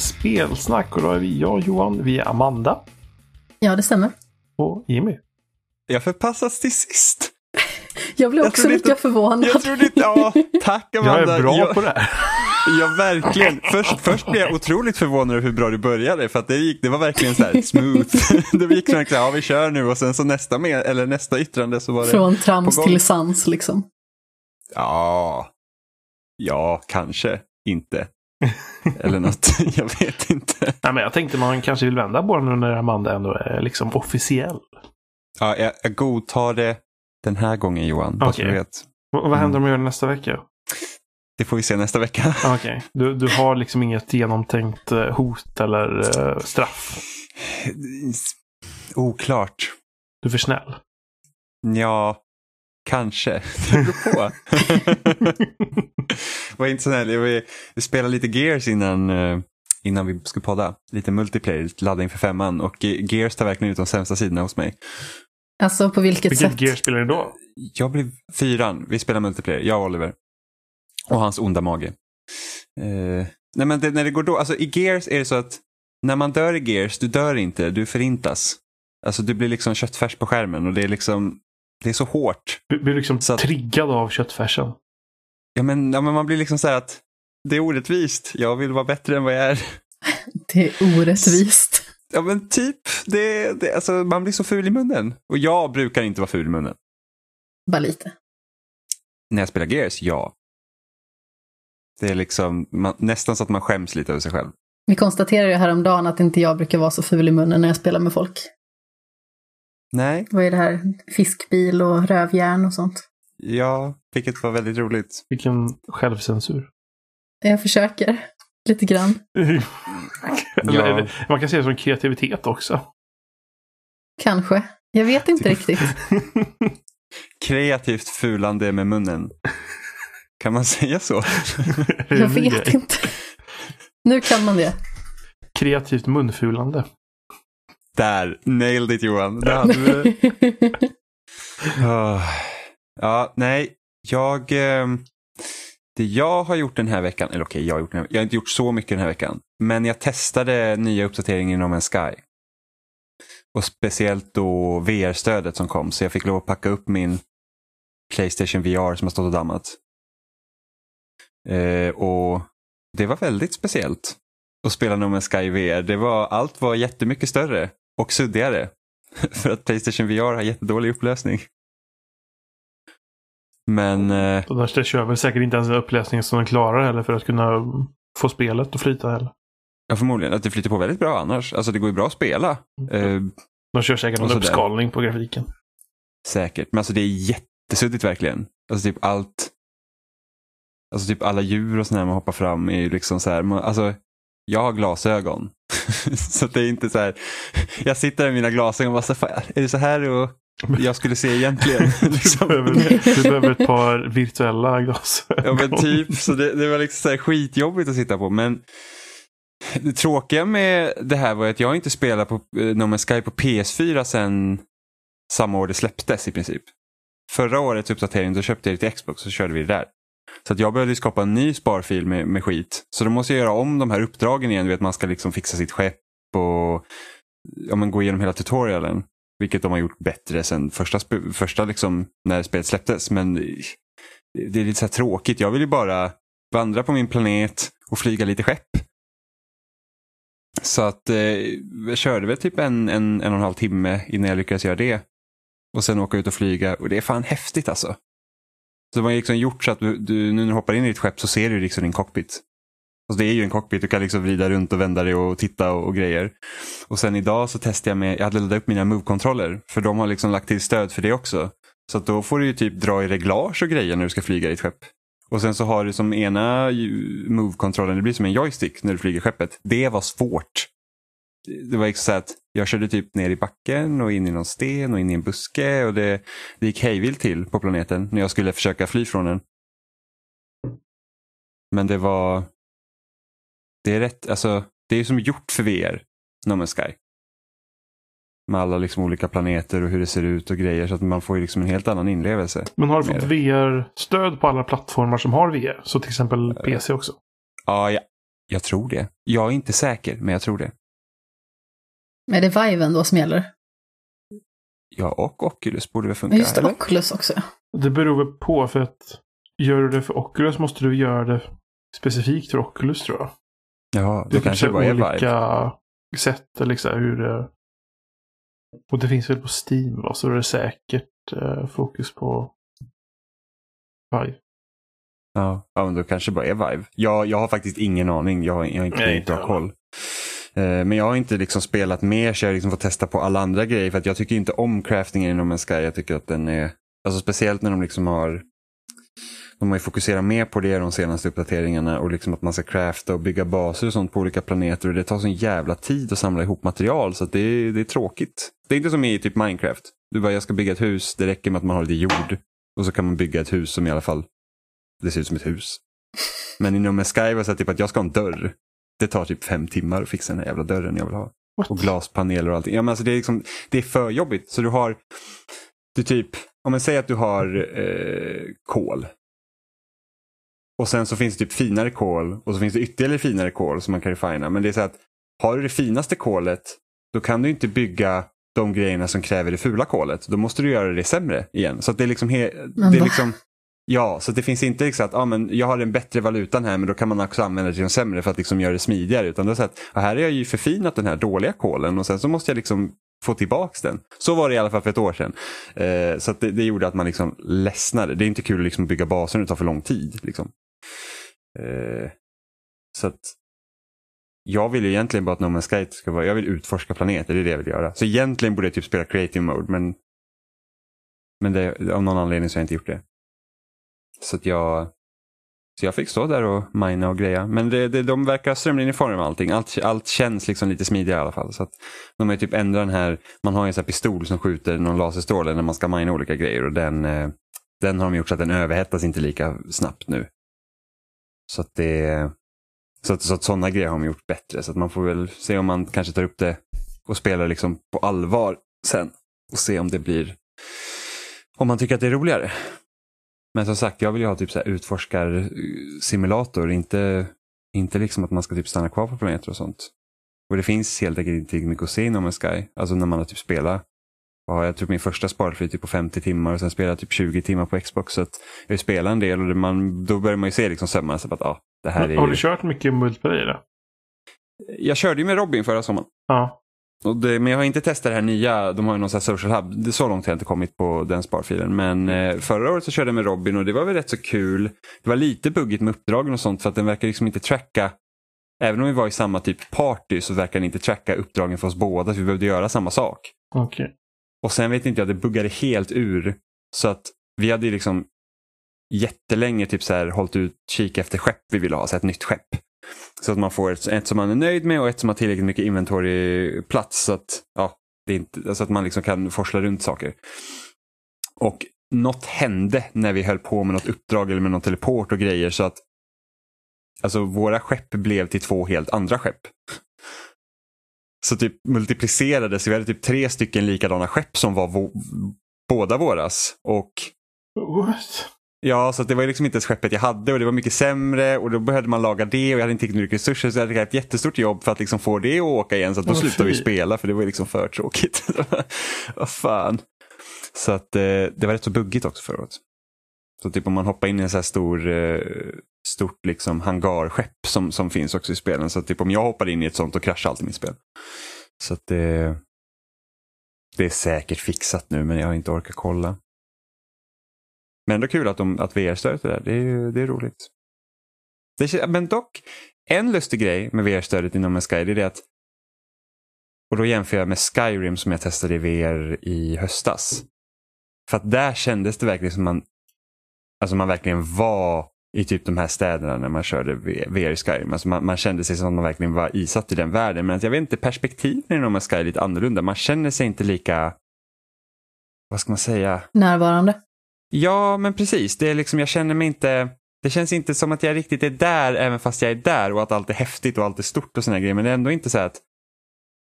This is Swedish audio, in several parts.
spelsnack och då är vi jag Johan, vi är Amanda Ja, det stämmer. och Jimmy. Jag förpassas till sist. Jag blev Jag också trodde lika inte- förvånad. Jag trodde inte, ja, tack Amanda. Jag är bra jag, på det här. Ja, verkligen. Först, först blev jag otroligt förvånad över hur bra du började, för att det, gick, det var verkligen så här smooth. det gick verkligen, ja vi kör nu och sen så nästa, med, eller nästa yttrande så var det, Från trams till sans liksom. ja, ja, kanske, inte. Eller något, jag vet inte. Nej, men jag tänkte man kanske vill vända på den nu när Amanda ändå är liksom officiell. Ja, jag, jag godtar det den här gången Johan, bara du vet. V- vad händer om jag gör det nästa vecka? Det får vi se nästa vecka. Okej, du, du har liksom inget genomtänkt eh, hot eller eh, straff. Oklart. Du är för snäll. Ja, kanske. Det beror på. Var inte snäll. Vi, vi spelade lite Gears innan, eh, innan vi skulle podda. Lite multiplayer, ladda inför femman. Och eh, Gears tar verkligen ut de sämsta sidorna hos mig. Alltså på vilket Vilket sätt? gear spelar ni då? Jag blev fyran. Vi spelar multiplayer, jag och Oliver. Och hans onda mage. Eh, nej men det, när det går då, alltså i Gears är det så att när man dör i Gears, du dör inte, du förintas. Alltså du blir liksom köttfärs på skärmen och det är liksom, det är så hårt. Du blir liksom Så att- triggad av köttfärsen. Ja men, ja men man blir liksom så här att det är orättvist, jag vill vara bättre än vad jag är. Det är orättvist. Ja men typ, det, det, alltså, man blir så ful i munnen. Och jag brukar inte vara ful i munnen. Bara lite. När jag spelar Gears, ja. Det är liksom man, nästan så att man skäms lite över sig själv. Vi konstaterade ju häromdagen att inte jag brukar vara så ful i munnen när jag spelar med folk. Nej, Vad är det här? Fiskbil och rövjärn och sånt. ja, vilket var väldigt roligt. Vilken självcensur. Jag försöker. Lite grann. Eller, Ja. man kan se det som kreativitet också. Kanske. Jag vet inte riktigt. Kreativt fulande med munnen. Kan man säga så? Jag vet inte. Nu kan man det. Kreativt munfulande. Där, nailed it Johan. Där hade det. Ah. Ja, nej, jag... ehm, det jag har gjort den här veckan, eller okej, jag har, gjort jag har inte gjort så mycket den här veckan. Men jag testade nya uppdateringen inom en Sky. Och speciellt då VR-stödet som kom, så jag fick lov att packa upp min Playstation VR som har stått och dammat. Eh, och det var väldigt speciellt att spela No Man's Sky VR. Det var, allt var jättemycket större och suddigare. För att Playstation VR har jättedålig upplösning. Men eh, där kör väl säkert inte ens en upplösning som den klarar heller för att kunna få spelet att flyta heller. ja, förmodligen att det flyter på väldigt bra annars. Alltså det går ju bra att spela. Eh, De kör säkert någon uppskalning på grafiken. säkert. Men alltså det är jättesuddigt verkligen. Alltså typ allt. Alltså typ alla djur och sådär man hoppar fram är ju liksom så här. Man, alltså jag har glasögon. så det är inte så här. Jag sitter med mina glasögon och bara så här, är det så här och jag skulle se egentligen? Du liksom. behöver, du behöver ett par virtuella glasögon. Ja men typ, så det, det var liksom så här skitjobbigt att sitta på. Men det tråkiga med det här var att jag inte spelat på eh, No Man's Sky på PS4 sedan samma år det släpptes i princip. Förra årets uppdatering då köpte jag det till Xbox och så körde vi det där. Så att jag behövde skapa en ny sparfil med, med skit. Så då måste jag göra om de här uppdragen igen. Du vet man ska liksom fixa sitt skepp och ja, men gå igenom hela tutorialen. Vilket de har gjort bättre sen första, första liksom, när spelet släpptes. Men det är lite så här tråkigt. Jag vill ju bara vandra på min planet och flyga lite skepp. Så att eh, jag körde väl typ en, en, en och en halv timme innan jag lyckades göra det. Och sen åka ut och flyga. Och det är fan häftigt alltså. Så de har liksom gjort så att du, du, nu när du hoppar in i ditt skepp så ser du liksom din cockpit. Alltså det är ju en cockpit, du kan liksom vrida runt och vända dig och titta och, och grejer. Och sen idag så testade jag med, jag hade laddat upp mina move-kontroller. För de har liksom lagt till stöd för det också. Så att då får du ju typ dra i reglage och grejer när du ska flyga i ett skepp. Och sen så har du som ena move-kontrollen, det blir som en joystick när du flyger skeppet. Det var svårt. Det var liksom så att jag körde typ ner i backen och in i någon sten och in i en buske och det, det gick hejvilt till på planeten när jag skulle försöka fly från den. Men det var... Det är rätt, alltså det är som gjort för VR, No Man's Sky. Med alla liksom olika planeter och hur det ser ut och grejer så att man får ju liksom en helt annan inlevelse. Men har du fått VR-stöd på alla plattformar som har VR? Så till exempel PC också? Ja, jag, jag tror det. Jag är inte säker, men jag tror det. Är det Viven då som gäller? Ja, och Oculus borde väl funka? Just det, eller? Oculus också. Det beror väl på för att gör du det för Oculus måste du göra det specifikt för Oculus tror jag. Ja, Det kanske det typ bara är Vive. olika sätt eller liksom hur det... Och det finns väl på Steam va? Så då är det säkert eh, fokus på Vive. Ja, ja, men då kanske det bara är Vive. Jag, jag har faktiskt ingen aning. Jag, har- jag har inte Nej, inte koll. Eh, men jag har inte liksom spelat mer så jag har liksom fått testa på alla andra grejer. För att jag tycker inte om craftingen inom en Sky. Jag tycker att den är, alltså speciellt när de liksom har de har ju fokuserat mer på det de senaste uppdateringarna och liksom att man ska crafta och bygga baser och sånt på olika planeter och det tar sån jävla tid att samla ihop material så att det, är, det är tråkigt. Det är inte som i typ Minecraft. Du bara, jag ska bygga ett hus, det räcker med att man har lite jord och så kan man bygga ett hus som i alla fall, det ser ut som ett hus. Men i No Sky var det så typ att jag ska ha en dörr. Det tar typ fem timmar att fixa den här jävla dörren jag vill ha. What? Och glaspaneler och allting. Ja, men alltså det, är liksom, det är för jobbigt. Så du har, du typ, om man säger att du har eh, kol. Och sen så finns det typ finare kol och så finns det ytterligare finare kol som man kan refina. Men det är så att har du det finaste kolet då kan du inte bygga de grejerna som kräver det fula kolet. Då måste du göra det sämre igen. Så att det är liksom, he- det är liksom Ja, så det finns inte liksom att ah, men jag har den bättre valutan här men då kan man också använda det till den sämre för att liksom göra det smidigare. Utan det är så att ah, här har jag ju förfinat den här dåliga kolen och sen så måste jag liksom få tillbaks den. Så var det i alla fall för ett år sedan. Eh, så att det, det gjorde att man liksom ledsnade. Det är inte kul att liksom bygga baser när det tar för lång tid. Liksom. Eh, så att jag vill ju egentligen bara att No Man's Sky ska vara, jag vill utforska planeter, det är det jag vill göra. Så egentligen borde jag typ spela creative mode men, men det, av någon anledning så har jag inte gjort det. Så att jag, så jag fick stå där och mina och greja. Men det, det, de verkar strömlinjeforma allting. Allt, allt känns liksom lite smidigare i alla fall. Så att de har typ ändrat den här, man har en sån här pistol som skjuter någon laserstråle när man ska mina olika grejer och den, eh, den har de gjort så att den överhettas inte lika snabbt nu. Så att det så att, så att sådana grejer har de gjort bättre. Så att man får väl se om man kanske tar upp det och spelar liksom på allvar sen. Och se om det blir, om man tycker att det är roligare. Men som sagt, jag vill ju ha typ så här utforskarsimulator, inte, inte liksom att man ska typ stanna kvar på planeter och sånt. Och det finns helt enkelt inte mycket att se inom en Sky. Alltså när man har typ spelat, jag tror min första sparfri typ på 50 timmar och sen spelar jag typ 20 timmar på Xbox. Så att jag spelar en del och man, då börjar man ju se liksom sömmarna. Så att, ah, det här är Har ju... du kört mycket multiplayer då? Jag körde ju med Robin förra sommaren. Ja. Det, men jag har inte testat det här nya, de har ju någon sån social hub. Det så långt har jag inte kommit på den sparfilen. Men eh, förra året så körde jag med Robin och det var väl rätt så kul. Det var lite buggigt med uppdragen och sånt för att den verkar liksom inte tracka. Även om vi var i samma typ party så verkar den inte tracka uppdragen för oss båda. Så vi behövde göra samma sak. Okej. Och sen vet inte jag, det buggade helt ur. Så att vi hade liksom jättelänge typ så här hållit ut kik efter skepp vi ville ha, så ett nytt skepp. Så att man får ett, ett som man är nöjd med och ett som har tillräckligt mycket inventoryplats så att, ja, det är inte, så att man liksom kan forsla runt saker. Och något hände när vi höll på med något uppdrag eller med någon teleport och grejer så att alltså våra skepp blev till två helt andra skepp. Så typ multiplicerades, vi hade typ tre stycken likadana skepp som var vå- båda våras. Och What? Ja, så det var liksom inte ens skeppet jag hade och det var mycket sämre och då behövde man laga det och jag hade inte tillräckligt mycket resurser så jag hade ett jättestort jobb för att liksom få det att åka igen så att då Åh, slutade vi spela för det var liksom för tråkigt. Vad fan. Så att eh, det var rätt så buggigt också förra året. Så typ om man hoppar in i en så här stor, eh, stort liksom hangarskepp som, som finns också i spelen. Så typ om jag hoppar in i ett sånt då kraschar alltid mitt spel. Så att det, det är säkert fixat nu men jag har inte orkat kolla. Men ändå kul att, de, att VR-stödet är där. Det är, det är roligt. Det, men dock, en lustig grej med VR-stödet inom en Sky det är det att och då jämför jag med Skyrim som jag testade i VR i höstas. För att där kändes det verkligen som man alltså man verkligen var i typ de här städerna när man körde VR i Skyrim. Alltså man, man kände sig som att man verkligen var isatt i den världen. Men att jag vet inte, perspektiven i de Sky är lite annorlunda. Man känner sig inte lika, vad ska man säga, Närvarande. Ja, men precis. Det är liksom, jag känner mig inte... Det känns inte som att jag riktigt är där även fast jag är där och att allt är häftigt och allt är stort och såna grejer. Men det är ändå inte så att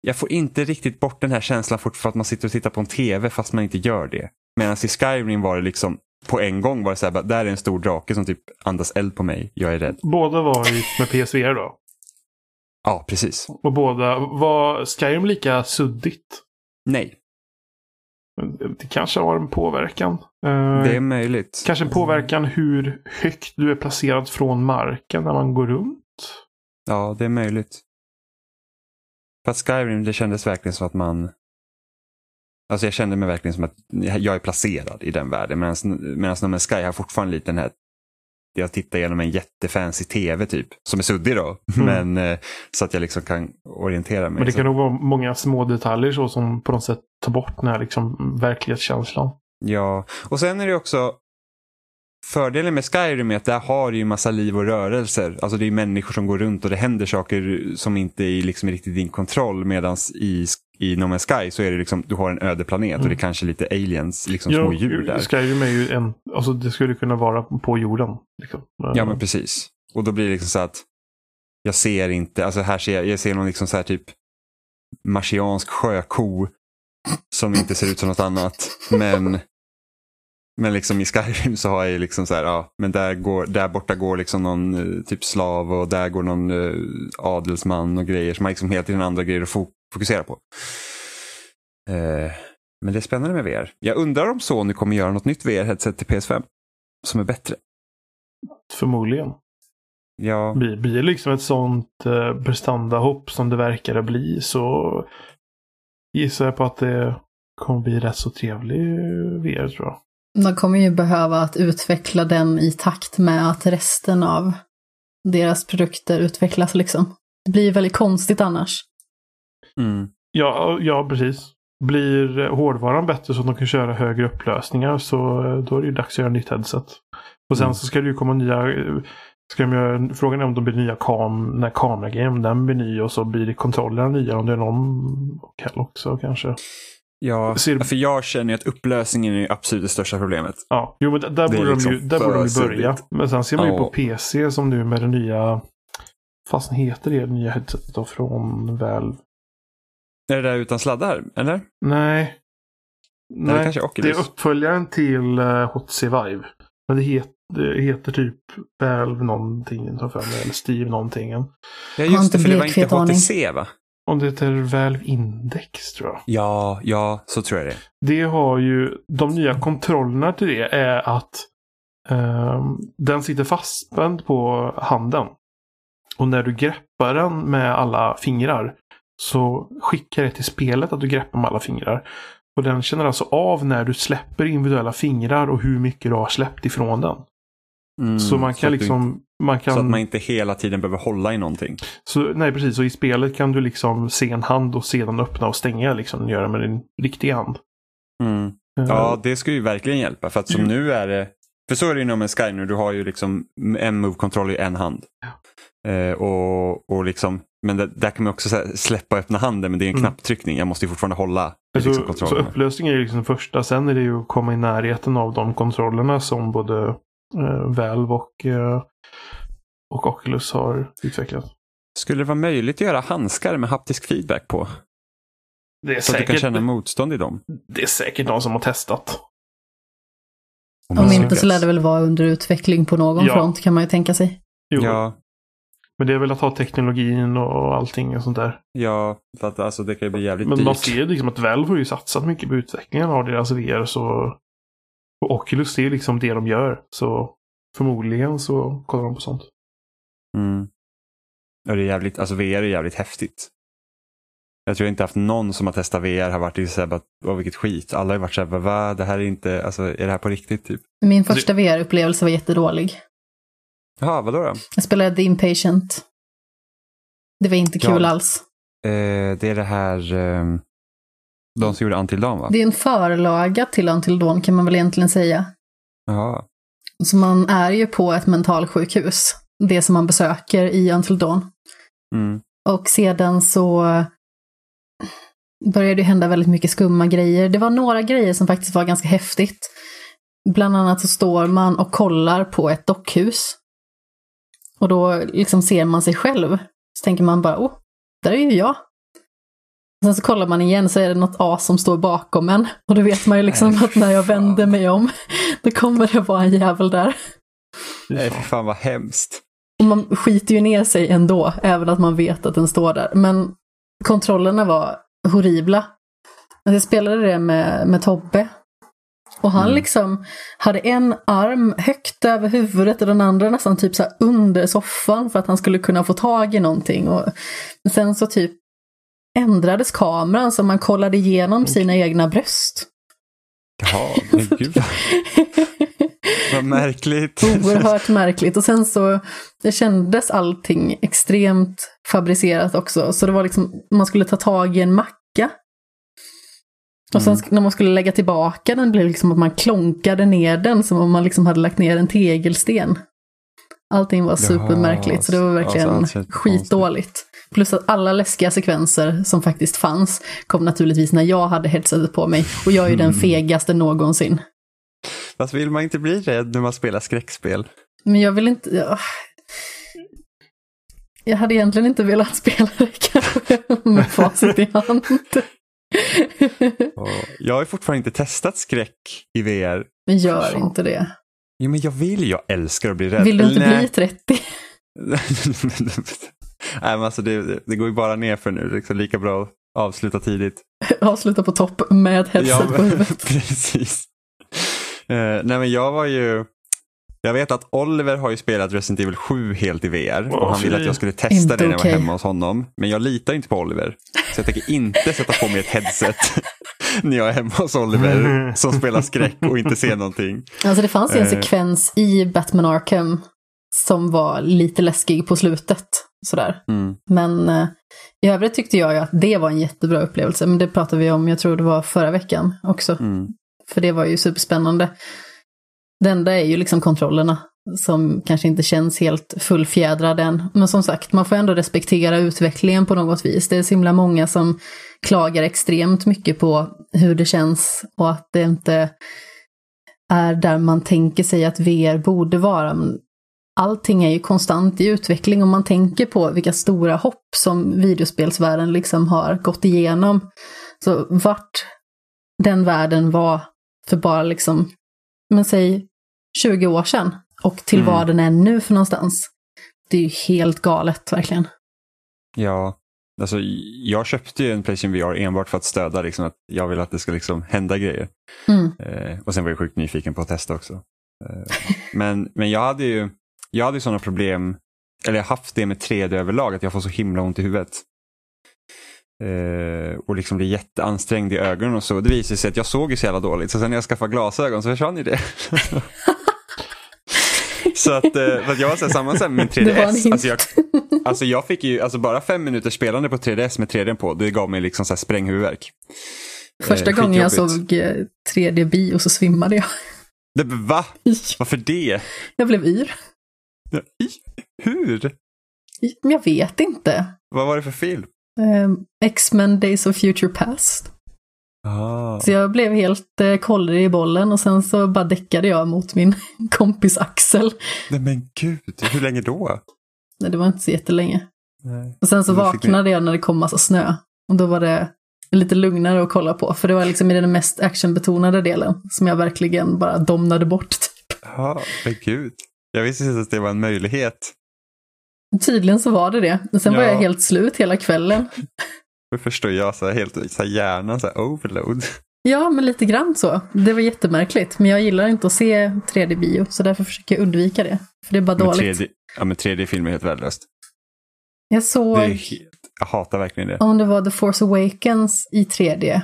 jag får inte riktigt bort den här känslan fort för att man sitter och tittar på en tv fast man inte gör det. Medan i Skyrim var det liksom på en gång var det så här, bara, där är en stor drake som typ andas eld på mig, jag är rädd. Båda var ju med PSVR då. Ja, precis. Och båda, var Skyrim lika suddigt? Nej, Det kanske har en påverkan. Eh, det är möjligt. Kanske en påverkan hur högt du är placerad från marken när man går runt. Ja, det är möjligt. För att Skyrim, det kändes verkligen som att man... Alltså jag kände mig verkligen som att jag är placerad i den världen. Medan No Man's Sky har fortfarande lite den här... Jag tittar genom en jättefancy tv typ. Som är suddig då. Mm. Men eh, så att jag liksom kan orientera mig. Men det kan nog vara många små detaljer så som på något sätt tar bort den här liksom verklighetskänslan. Ja, och sen är det också Fördelen med Skyrim är att där har du ju massa liv och rörelser. Alltså det är människor som går runt och det händer saker som inte är liksom riktigt din kontroll. Medan i, i No Man's Sky så är det liksom, du har en öde planet och det är kanske lite aliens, liksom små djur där. Skyrim är ju en, alltså det skulle kunna vara på jorden. Liksom. Ja men precis. Och då blir det liksom så att jag ser inte, alltså här ser jag, jag ser någon liksom så här typ marsiansk sjöko som inte ser ut som något annat. Men, men liksom i Skyrim så har jag liksom så här, ja, men där, går, där borta går liksom någon eh, typ slav och där går någon eh, adelsman och grejer som man liksom helt tiden andra grejer att fo- fokusera på. Eh, men det är spännande med VR. Jag undrar om Sony kommer göra något nytt VR-headset till PS5 som är bättre. Förmodligen. Ja, Blir, blir liksom ett sånt eh, prestandahopp som det verkar bli så gissar jag på att det kommer bli rätt så trevlig VR tror jag. De kommer ju behöva att utveckla den i takt med att resten av deras produkter utvecklas liksom. Det blir väldigt konstigt annars. Mm. Ja, ja precis. Blir hårdvaran bättre så att de kan köra högre upplösningar så eh, då är det ju dags att göra nytt headset. Och sen Mm. så ska det ju komma nya eh, Ska de göra, frågan är om det blir nya kam, när kameragrejen, om den blir ny och så blir det kontrollerna nya. Om det är någon också kanske. Ja, Ser för jag känner att upplösningen är absolut det största problemet. Ja, jo men där, där Det är borde liksom de ju, där borde de ju börja. Men sen ser man ju Ja. på PC som nu med det nya, fast heter det nya headsetet då från Valve? Är det där utan sladdar, eller? Nej. Nej. Det Det är uppföljaren till uh, HTC Vive. Men det, het, det heter typ Valve någonting, tar för mig, eller Steve någonting. Ja, Har just inte det, för det var inte. HTC va? Om det heter Valve Index tror jag. Ja, ja, så tror jag det. Det har ju, de nya kontrollerna till det är att ehm, den sitter fastspänd på handen. Och när du greppar den med alla fingrar så skickar det till spelet att du greppar med alla fingrar. Och den känner alltså av när du släpper individuella fingrar och hur mycket du har släppt ifrån den. Mm, så man så kan du- liksom... Man kan, Så att man inte hela tiden behöver hålla i någonting. så, nej, precis. Och i spelet kan du liksom se en hand och sedan öppna och stänga. Liksom, göra med din riktiga hand. Mm. Eh, Ja, det ska ju verkligen hjälpa. För att som Jo. nu är det, för så är det ju med Sky nu, du har ju liksom en move-kontroll i en hand. Eh, och, och liksom, men det, där kan man också så här släppa och öppna handen, men det är en Mm. knapptryckning. Jag måste ju fortfarande hålla Så, liksom, så kontrollerna. upplösningen är ju liksom den första. Sen är det ju att komma i närheten av de kontrollerna som både eh, Valve och, eh, och Oculus har utvecklat. Skulle det vara möjligt att göra handskar med haptisk feedback på? Det är, Så att du kan säkert, känna motstånd i dem? det är säkert någon som har testat. Om Om inte så lär det väl vara under utveckling på någon Ja. front kan man ju tänka sig. Jo, Ja, Men det är väl att ha teknologin och allting och sånt där. ja, för att alltså det kan ju bli jävligt Men dyrt. man ser liksom att Valve har ju satsat mycket på utvecklingen av deras VR. Så... Och Oculus det är liksom det de gör. Så förmodligen så kollar de på sånt. Mm. Och det är jävligt, alltså VR är jävligt häftigt. Jag tror inte haft någon som har testat VR har varit i såhär, bara, "Åh, vilket skit. Alla har varit såhär, va, det här är inte, alltså är det här på riktigt typ? Min första VR-upplevelse var jättedålig. Jaha, vadå då? Jag spelade The Impatient. Det var inte kul Ja. alls. Eh, det är det här, eh, de som gjorde Until Dawn va? Det är en förlaga till Until Dawn kan man väl egentligen säga. Jaha. Så man är ju på ett mentalsjukhus. Det som man besöker i Until Dawn. Mm. Och sedan så började det hända väldigt mycket skumma grejer. Det var några grejer som faktiskt var ganska häftigt. Bland annat så står man och kollar på ett dockhus. Och då liksom ser man sig själv. Så tänker man bara, oh, där är ju jag. Sen så kollar man igen så är det något as som står bakom en. Och då vet man ju liksom Nej, att när jag vänder mig om, då kommer det vara en jävel där. Nej, för fan vad hemskt. Och man skiter ju ner sig ändå, även att man vet att den står där. Men kontrollerna var horribla. Jag spelade det med, med Tobbe. Och han Mm. liksom hade en arm högt över huvudet och den andra nästan typ så under soffan för att han skulle kunna få tag i någonting. Och sen så typ ändrades kameran så man kollade igenom sina egna bröst. Jaha, men gud vad märkligt. Oerhört märkligt. Och sen så det kändes allting extremt fabricerat också. Så det var liksom, man skulle ta tag i en macka. Och sen Mm. när man skulle lägga tillbaka den blev det liksom att man klonkade ner den som om man liksom hade lagt ner en tegelsten. Allting var supermärkligt, så det var verkligen alltså, allt känns skitdåligt. Plus att alla läskiga sekvenser som faktiskt fanns kom naturligtvis när jag hade headsetet på mig. Och jag är ju den Mm. fegaste någonsin. Fast vill man inte bli rädd när man spelar skräckspel? Men jag vill inte... Jag, jag hade egentligen inte velat spela det kanske med facit i hand. Jag har fortfarande inte testat skräck i VR. Men gör Fan. inte det. Jo, men jag vill, jag älskar att bli rädd. Vill du inte Eller bli 30? Nej, men alltså det, det går ju bara ner för nu. Liksom lika bra att avsluta tidigt. Avsluta på topp med headset på men- huvudet. precis. Eh, nej, men jag var ju... Jag vet att Oliver har ju spelat Resident Evil 7 helt i VR och han ville att jag skulle testa Inte det när jag var hemma hos honom. Men jag litar inte på Oliver. Så jag tänker inte sätta på mig ett headset när jag är hemma hos Oliver som spelar skräck och inte ser någonting. Alltså det fanns ju en Eh. sekvens i Batman Arkham som var lite läskig på slutet. Sådär. Mm. Men eh, i övrigt tyckte jag att det var en jättebra upplevelse. Men det pratade vi om, jag tror det var förra veckan också. Mm. För det var ju superspännande. Det enda är ju liksom kontrollerna som kanske inte känns helt fullfjädrade än. Men som sagt, man får ändå respektera utvecklingen på något vis. Det är så himla många som klagar extremt mycket på hur det känns och att det inte är där man tänker sig att VR borde vara. Men allting är ju konstant i utveckling om man tänker på vilka stora hopp som videospelsvärlden liksom har gått igenom. Så vart den världen var för bara liksom, men säg 20 år sedan och till Mm. vad den är nu för någonstans. Det är ju helt galet verkligen. Ja, alltså jag köpte ju en Playstation VR enbart för att stödja liksom, att jag vill att det ska liksom hända grejer. Mm. Eh, och sen var jag sjukt nyfiken på att testa också. Eh, men, men jag hade ju jag hade sådana problem, eller jag har haft det med 3D överlag, att jag får så himla ont i huvudet. Eh, och liksom blir jätteansträngd i ögonen och så. Det visade sig att jag såg ju så jävla dåligt, så sen när jag skaffade glasögon så försvann ju det. så att, eh, för att jag var så här, samma med min Det var en 3DS. hint. Alltså jag, alltså jag fick ju, alltså bara fem minuters spelande på 3DS med 3D på, det gav mig liksom så här spränghuvudvärk. Första Eh, gången jag såg eh, 3D-bio så svimmade jag. Det, va? Varför det? Jag blev yr. I, hur? Jag vet inte. Vad var det för film? Eh, X-Men Days of Future Past. Ah. Så jag blev helt eh, kollrig i bollen och sen så bara däckade jag mot min kompis Axel. Nej men gud, hur länge då? Nej, det var inte så jättelänge. Nej. Och sen så ni- vaknade jag när det kom massa snö. Och då var det lite lugnare att kolla på. För det var liksom i den mest actionbetonade delen som jag verkligen bara domnade bort. Typ. Ja, men gud. Jag visste inte att det var en möjlighet. Tydligen så var det det. Sen var Ja. jag helt slut hela kvällen. Det förstår jag, så här, helt så här, hjärnan så här, overload. Ja, men lite grann så. Det var jättemärkligt. Men jag gillar inte att se 3D-bio, så därför försöker jag undvika det. För det är bara Men dåligt. 3D, ja, men 3D-film är helt värdelöst. Jag såg Det är helt, jag hatar verkligen det. om det var The Force Awakens i 3D.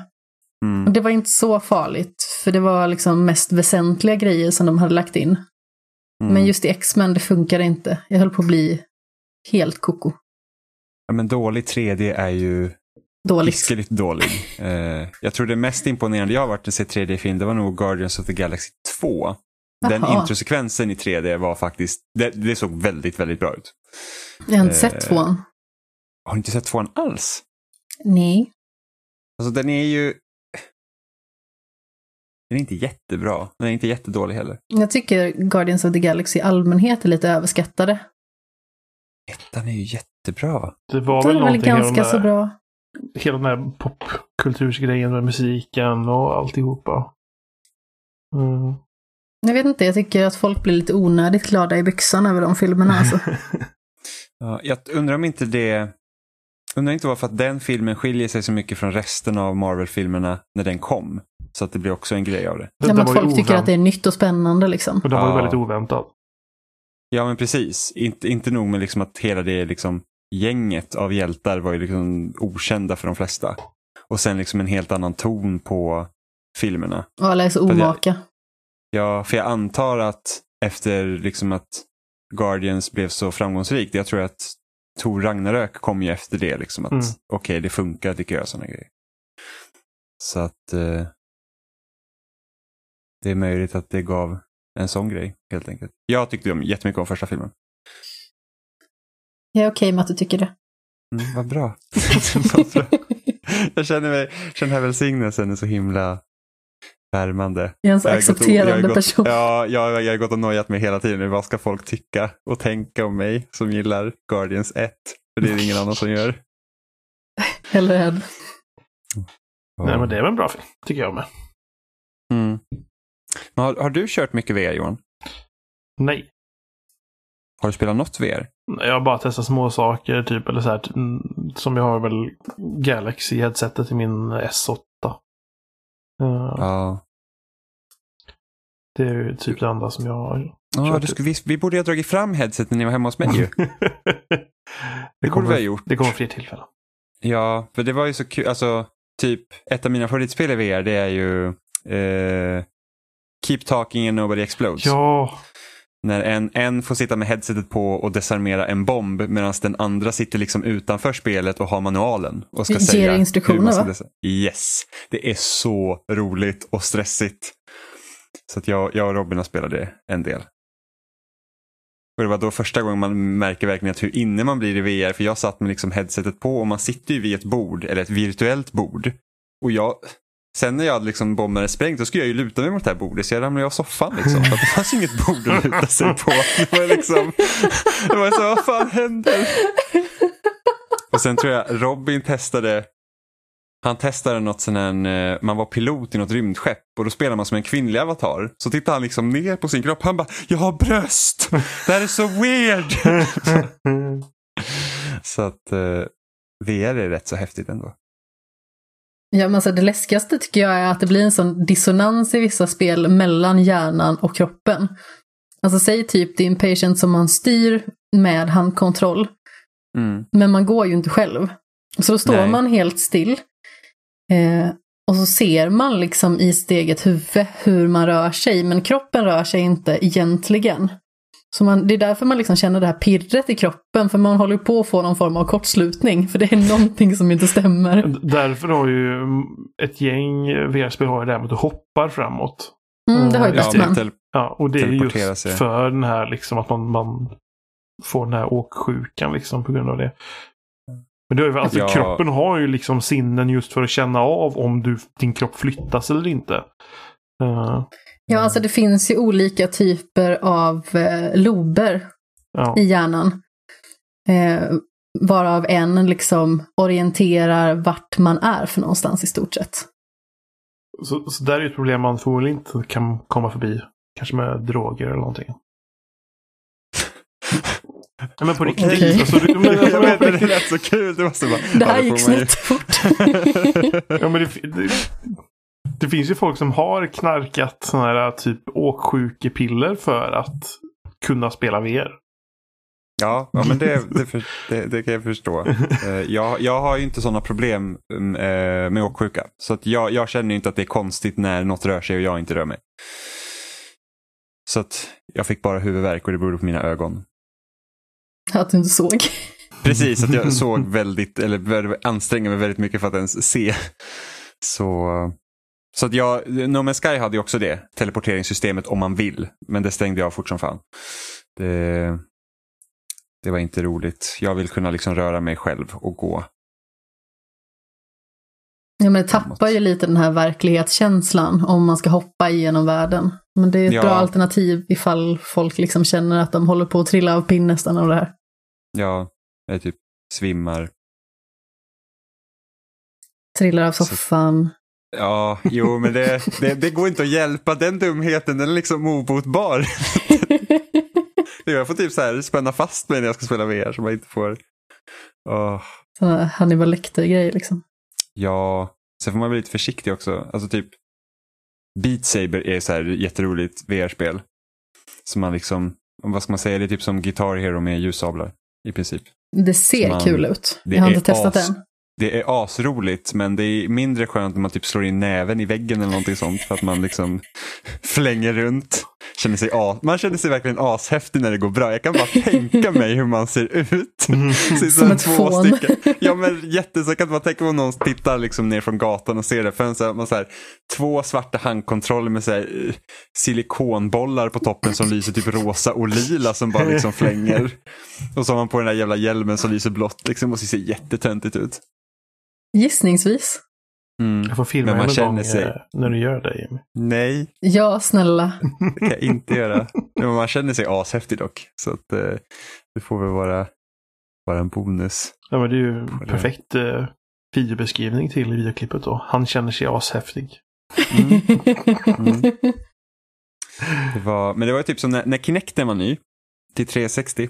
Mm. Och det var inte så farligt, för det var liksom mest väsentliga grejer som de hade lagt in. Mm. Men just i X-Men, det funkar inte. Jag höll på att bli helt koko. ja, men dålig 3D är ju Dåligt. hiskeligt dålig. Eh, jag tror det mest imponerande jag har varit att se 3D-film, det var nog Guardians of the Galaxy 2. Den Jaha. introsekvensen i 3D var faktiskt, det, det såg väldigt, väldigt bra ut. Jag har inte Eh, sett tvåan. Har du inte sett tvåan alls? Nej. Alltså den är ju... Den är inte jättebra. Den är inte jättedålig heller. Jag tycker Guardians of the Galaxy i allmänhet är lite överskattade. Ettan är ju jättebra. Det var Det väl är väl någonting i de ganska så där bra. Hela den här popkultursgrejen med musiken och alltihopa. Mm. Jag vet inte, jag tycker att folk blir lite onödigt glada i byxan över de filmerna alltså. Ja, jag undrar om inte det... Undrar inte varför att den filmen skiljer sig så mycket från resten av Marvel-filmerna när den kom. Så att det blir också en grej av det. Det, Ja, men det att folk tycker att det är nytt och spännande liksom. Och det var ju Ja. väldigt oväntat. Ja men precis. Inte, inte nog med liksom att hela det liksom gänget av hjältar var ju liksom okända för de flesta. Och sen liksom en helt annan ton på filmerna. Och alla är så För det- omaka. Ja, för jag antar att efter liksom att Guardians blev så framgångsrikt, jag tror att Tor Ragnarök kom ju efter det. Liksom att Mm. okej, det funkar att göra sådana grejer. Så att eh, det är möjligt att det gav en sån grej helt enkelt. Jag tyckte om, jättemycket om första filmen. Jag är okej med att du tycker det. Mm, vad bra. vad bra. Jag känner mig, känner här välsignelsen är så himla värmande. Jag är en så accepterande jag har gått, person. Ja, jag, jag har gått och nojat mig hela tiden. Vad ska folk tycka och tänka om mig som gillar Guardians 1? För det är det ingen annan som gör. Eller hur? Nej, men det är väl en bra film, tycker jag med. Mm. Men har, har du kört mycket VR Johan? Nej. Har du spelat något VR? Jag bara testat små saker typ, eller så här, mm, som jag har väl Galaxy-headsetet i min S8. Uh, Ja. Det är typ det enda som jag har. Ja, du skulle, vi, vi borde ha dragit fram headset när ni var hemma hos mig ju. det, Det borde vi ha gjort. det kommer fler tillfällen. Ja, för det var ju så kul. Alltså, typ ett av mina favoritspel i VR det är ju eh, Keep Talking and Nobody Explodes. Ja, När en, en får sitta med headsetet på och desarmera en bomb medan den andra sitter liksom utanför spelet och har manualen. Och ska Ger säga instruktioner, hur man ska va? Yes, det är så roligt och stressigt. Så att jag, jag och Robin har spelat det en del. Och det var då första gången man märker verkligen att hur inne man blir i VR. För jag satt med liksom headsetet på och man sitter ju vid ett bord, eller ett virtuellt bord. Och jag, sen när jag hade liksom bomben är sprängt, då skulle jag ju luta mig mot det här bordet. Så jag ramlade av soffan liksom. För det fanns inget bord att luta sig på. Det var liksom, det var så, vad fan händer? Och sen tror jag Robin testade han testade något sån här, eh, man var pilot i något rymdskepp och då spelar man som en kvinnlig avatar. Så tittar han liksom ner på sin kropp, han bara “Jag har bröst! Det här är så weird!” Så att eh, VR är rätt så häftigt ändå. Ja, men alltså det läskigaste tycker jag är att det blir en sån dissonans i vissa spel mellan hjärnan och kroppen. Alltså säg typ din patient som man styr med handkontroll, Mm. men man går ju inte själv. Så då står Nej. man helt still. Eh, och så ser man liksom i sitt eget huvud hur man rör sig, men kroppen rör sig inte egentligen. Så man, det är därför man liksom känner det här pirret i kroppen, för man håller på att få någon form av kortslutning, för det är någonting som inte stämmer. Därför har ju ett gäng VR-spel har det här med att du hoppar framåt. Mm, det har ju Ja, Batman. tel- Ja, och det är just sig. för den här liksom att man, man får den här åksjukan liksom på grund av det. Men det är ju, alltså, Ja. kroppen har ju liksom sinnen just för att känna av om du, din kropp flyttas eller inte. Eh, Ja, alltså det finns ju olika typer av eh, lober ja. i hjärnan. Eh, varav en liksom orienterar vart man är för någonstans i stort sett. Så, så där är ju ett problem man förmodligen inte kan komma förbi. Kanske med droger eller någonting. Ja, men på riktigt. Okej. Alltså, du, men, alltså, men, det lät så kul. Det måste bara, Det här ja, gick man ju- snett fort. Ja, men det, det, det finns ju folk som har knarkat sådana här typ åksjukepiller för att kunna spela VR. Ja, ja men det, det, för, det, det kan jag förstå. Eh, Jag, jag har ju inte sådana problem mm, eh, med åksjuka. Så att jag, jag känner inte att det är konstigt när något rör sig och jag inte rör mig. Så att jag fick bara huvudvärk och det berodde på mina ögon. Att du inte såg. Precis, att jag såg väldigt, eller anstränga mig väldigt mycket för att ens se. Så, så att jag, No Man's Sky hade ju också det, teleporteringssystemet om man vill. Men det stängde jag fort som fan. Det, det var inte roligt. Jag vill kunna liksom röra mig själv och gå. Ja, men det tappar ju lite den här verklighetskänslan om man ska hoppa igenom världen. Men det är ett Ja. bra alternativ ifall folk liksom känner att de håller på att trilla av pinn nästan av det här. Ja, jag typ svimmar. Trillar av soffan. Ja, jo men det, det, det går inte att hjälpa. Den dumheten den är liksom obotbar. jag får typ så här spänna fast mig när jag ska spela VR så man inte får... Sådana Hannibal Lecter-grejer liksom. Ja, sen får man vara lite försiktig också. Alltså typ Beat Saber är så här jätteroligt VR-spel. Som man liksom, vad ska man säga, det är typ som Guitar Hero med ljussablar i princip. Det ser Man- kul ut. det Jag har inte testat as- än. Det är asroligt men det är mindre skönt när man typ slår in näven i väggen eller någonting sånt för att man liksom flänger runt. Känner sig as, man känner sig verkligen ashäftig när det går bra. Jag kan bara tänka mig hur man ser ut. Ser Som ett fån. stycken. Ja men jätte, så jag kan bara tänka mig om någon tittar liksom ner från gatan och ser det. Här, man så här, två svarta handkontroller med så här, eh, silikonbollar på toppen som lyser typ rosa och lila som bara liksom flänger. Och så har man på den där jävla hjälmen som lyser blått liksom och ser jättetöntigt ut. Gissningsvis. Mm. Jag får filma Men man en känner gång sig- när du gör det Jimmy. Nej, Ja, snälla. det kan jag inte göra. Men man känner sig ashäftig dock. Så att eh, det får väl vara, vara en bonus. Ja, men det är ju det. perfekt eh, videobeskrivning till videoklippet då. Han känner sig ashäftig. Mm. Mm. Det var, men det var ju typ som när, när Kinecten var ny till 360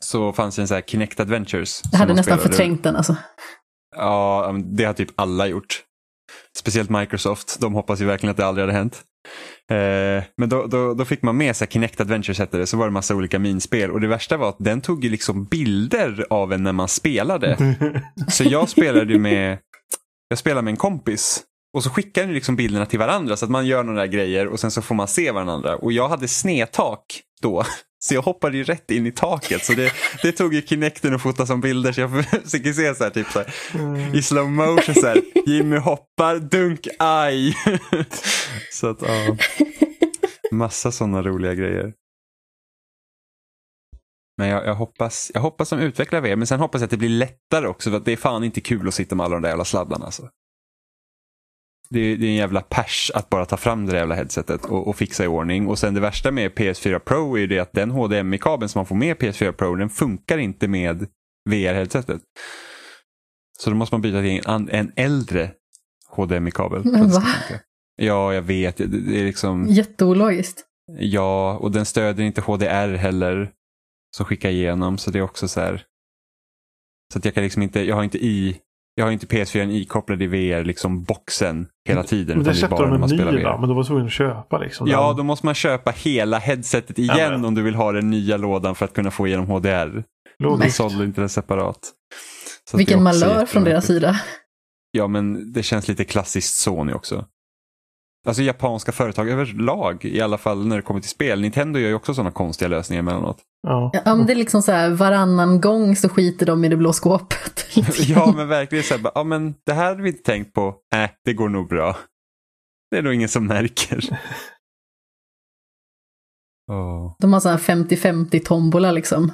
så fanns det en sån här Kinect Adventures. Jag hade nästan spelade. förträngt den alltså. Ja, det har typ alla gjort. Speciellt Microsoft, de hoppas ju verkligen att det aldrig hade hänt. Eh, men då, då, då fick man med sig Kinect Adventures hette det, så var det massa olika minspel och det värsta var att den tog ju liksom bilder av en när man spelade. Så jag spelade med, jag spelade med en kompis och så skickar ju liksom bilderna till varandra så att man gör några grejer och sen så får man se varandra. Och jag hade snedtak då. Så jag hoppade ju rätt in i taket. Så det, det tog ju Kinecten att fota som bilder. Så jag fick se så här, typ så här, i slow motion så här. Jimmy hoppar, dunk, aj. så att ja. Massa sådana roliga grejer. Men jag, jag, hoppas, jag hoppas de utvecklar VR, men sen hoppas jag att det blir lättare också för att det är fan inte kul att sitta med alla de där jävla sladdarna. Alltså. Det, är, det är en jävla pers att bara ta fram det där jävla headsetet och, och fixa i ordning. Och sen det värsta med PS4 Pro är ju det att den HDMI-kabeln som man får med PS4 Pro den funkar inte med VR-headsetet. Så då måste man byta till en, en äldre HDMI-kabel. va? Ja, jag vet. Det, det är liksom... Jätteologiskt. Ja, och den stöder inte HDR heller. Som skickar igenom, så det är också så här. Så att jag kan liksom inte, jag har inte i, jag har inte PS4 ikopplad i VR, liksom boxen hela tiden. Men det bara de när en ny då, men då var du tvungen att köpa liksom. Ja, den. då måste man köpa hela headsetet igen Ja, men- om du vill ha den nya lådan för att kunna få igenom HDR. De sålde inte det separat. Så Vilken malör från deras sida. Ja, men det känns lite klassiskt Sony också. Alltså japanska företag överlag, i alla fall när det kommer till spel. Nintendo gör ju också sådana konstiga lösningar emellanåt. Ja. Ja, men det är liksom så här, varannan gång så skiter de i det blå skåpet. Ja, men verkligen så här, ja men det här hade vi inte tänkt på. Nej, det går nog bra. Det är nog ingen som märker. Åh. De har så här 50-50 tombola liksom.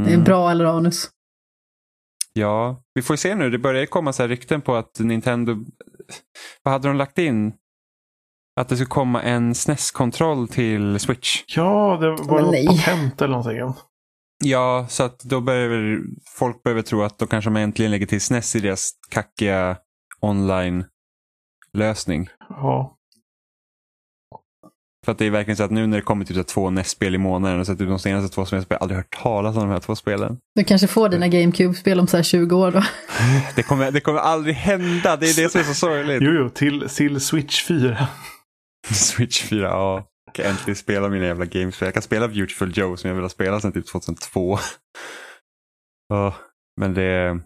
Det är Mm. bra eller anus. Ja, vi får ju se nu. Det börjar ju komma så här rykten på att Nintendo... Vad hade de lagt in? Att det skulle komma en SNES-kontroll till Switch. ja, det var Men något patent eller någonting. Ja, så att då börjar väl folk behöver tro att då kanske man äntligen lägger till SNES i deras kackiga online-lösning. Ja. För att det är verkligen så att nu när det kommer typ så två NES-spel i månaden och så typ de senaste två har jag aldrig hört talas om de här två spelen. Du kanske får dina GameCube-spel om så här 20 år då. Det kommer, det kommer aldrig hända, det är det som är så sorgligt. Jo, jo, till, till Switch 4. Switch 4, ja. Jag kan äntligen spela mina jävla games. Jag kan spela Beautiful Joe som jag vill ha spelat sedan typ 2002. Ja, men det...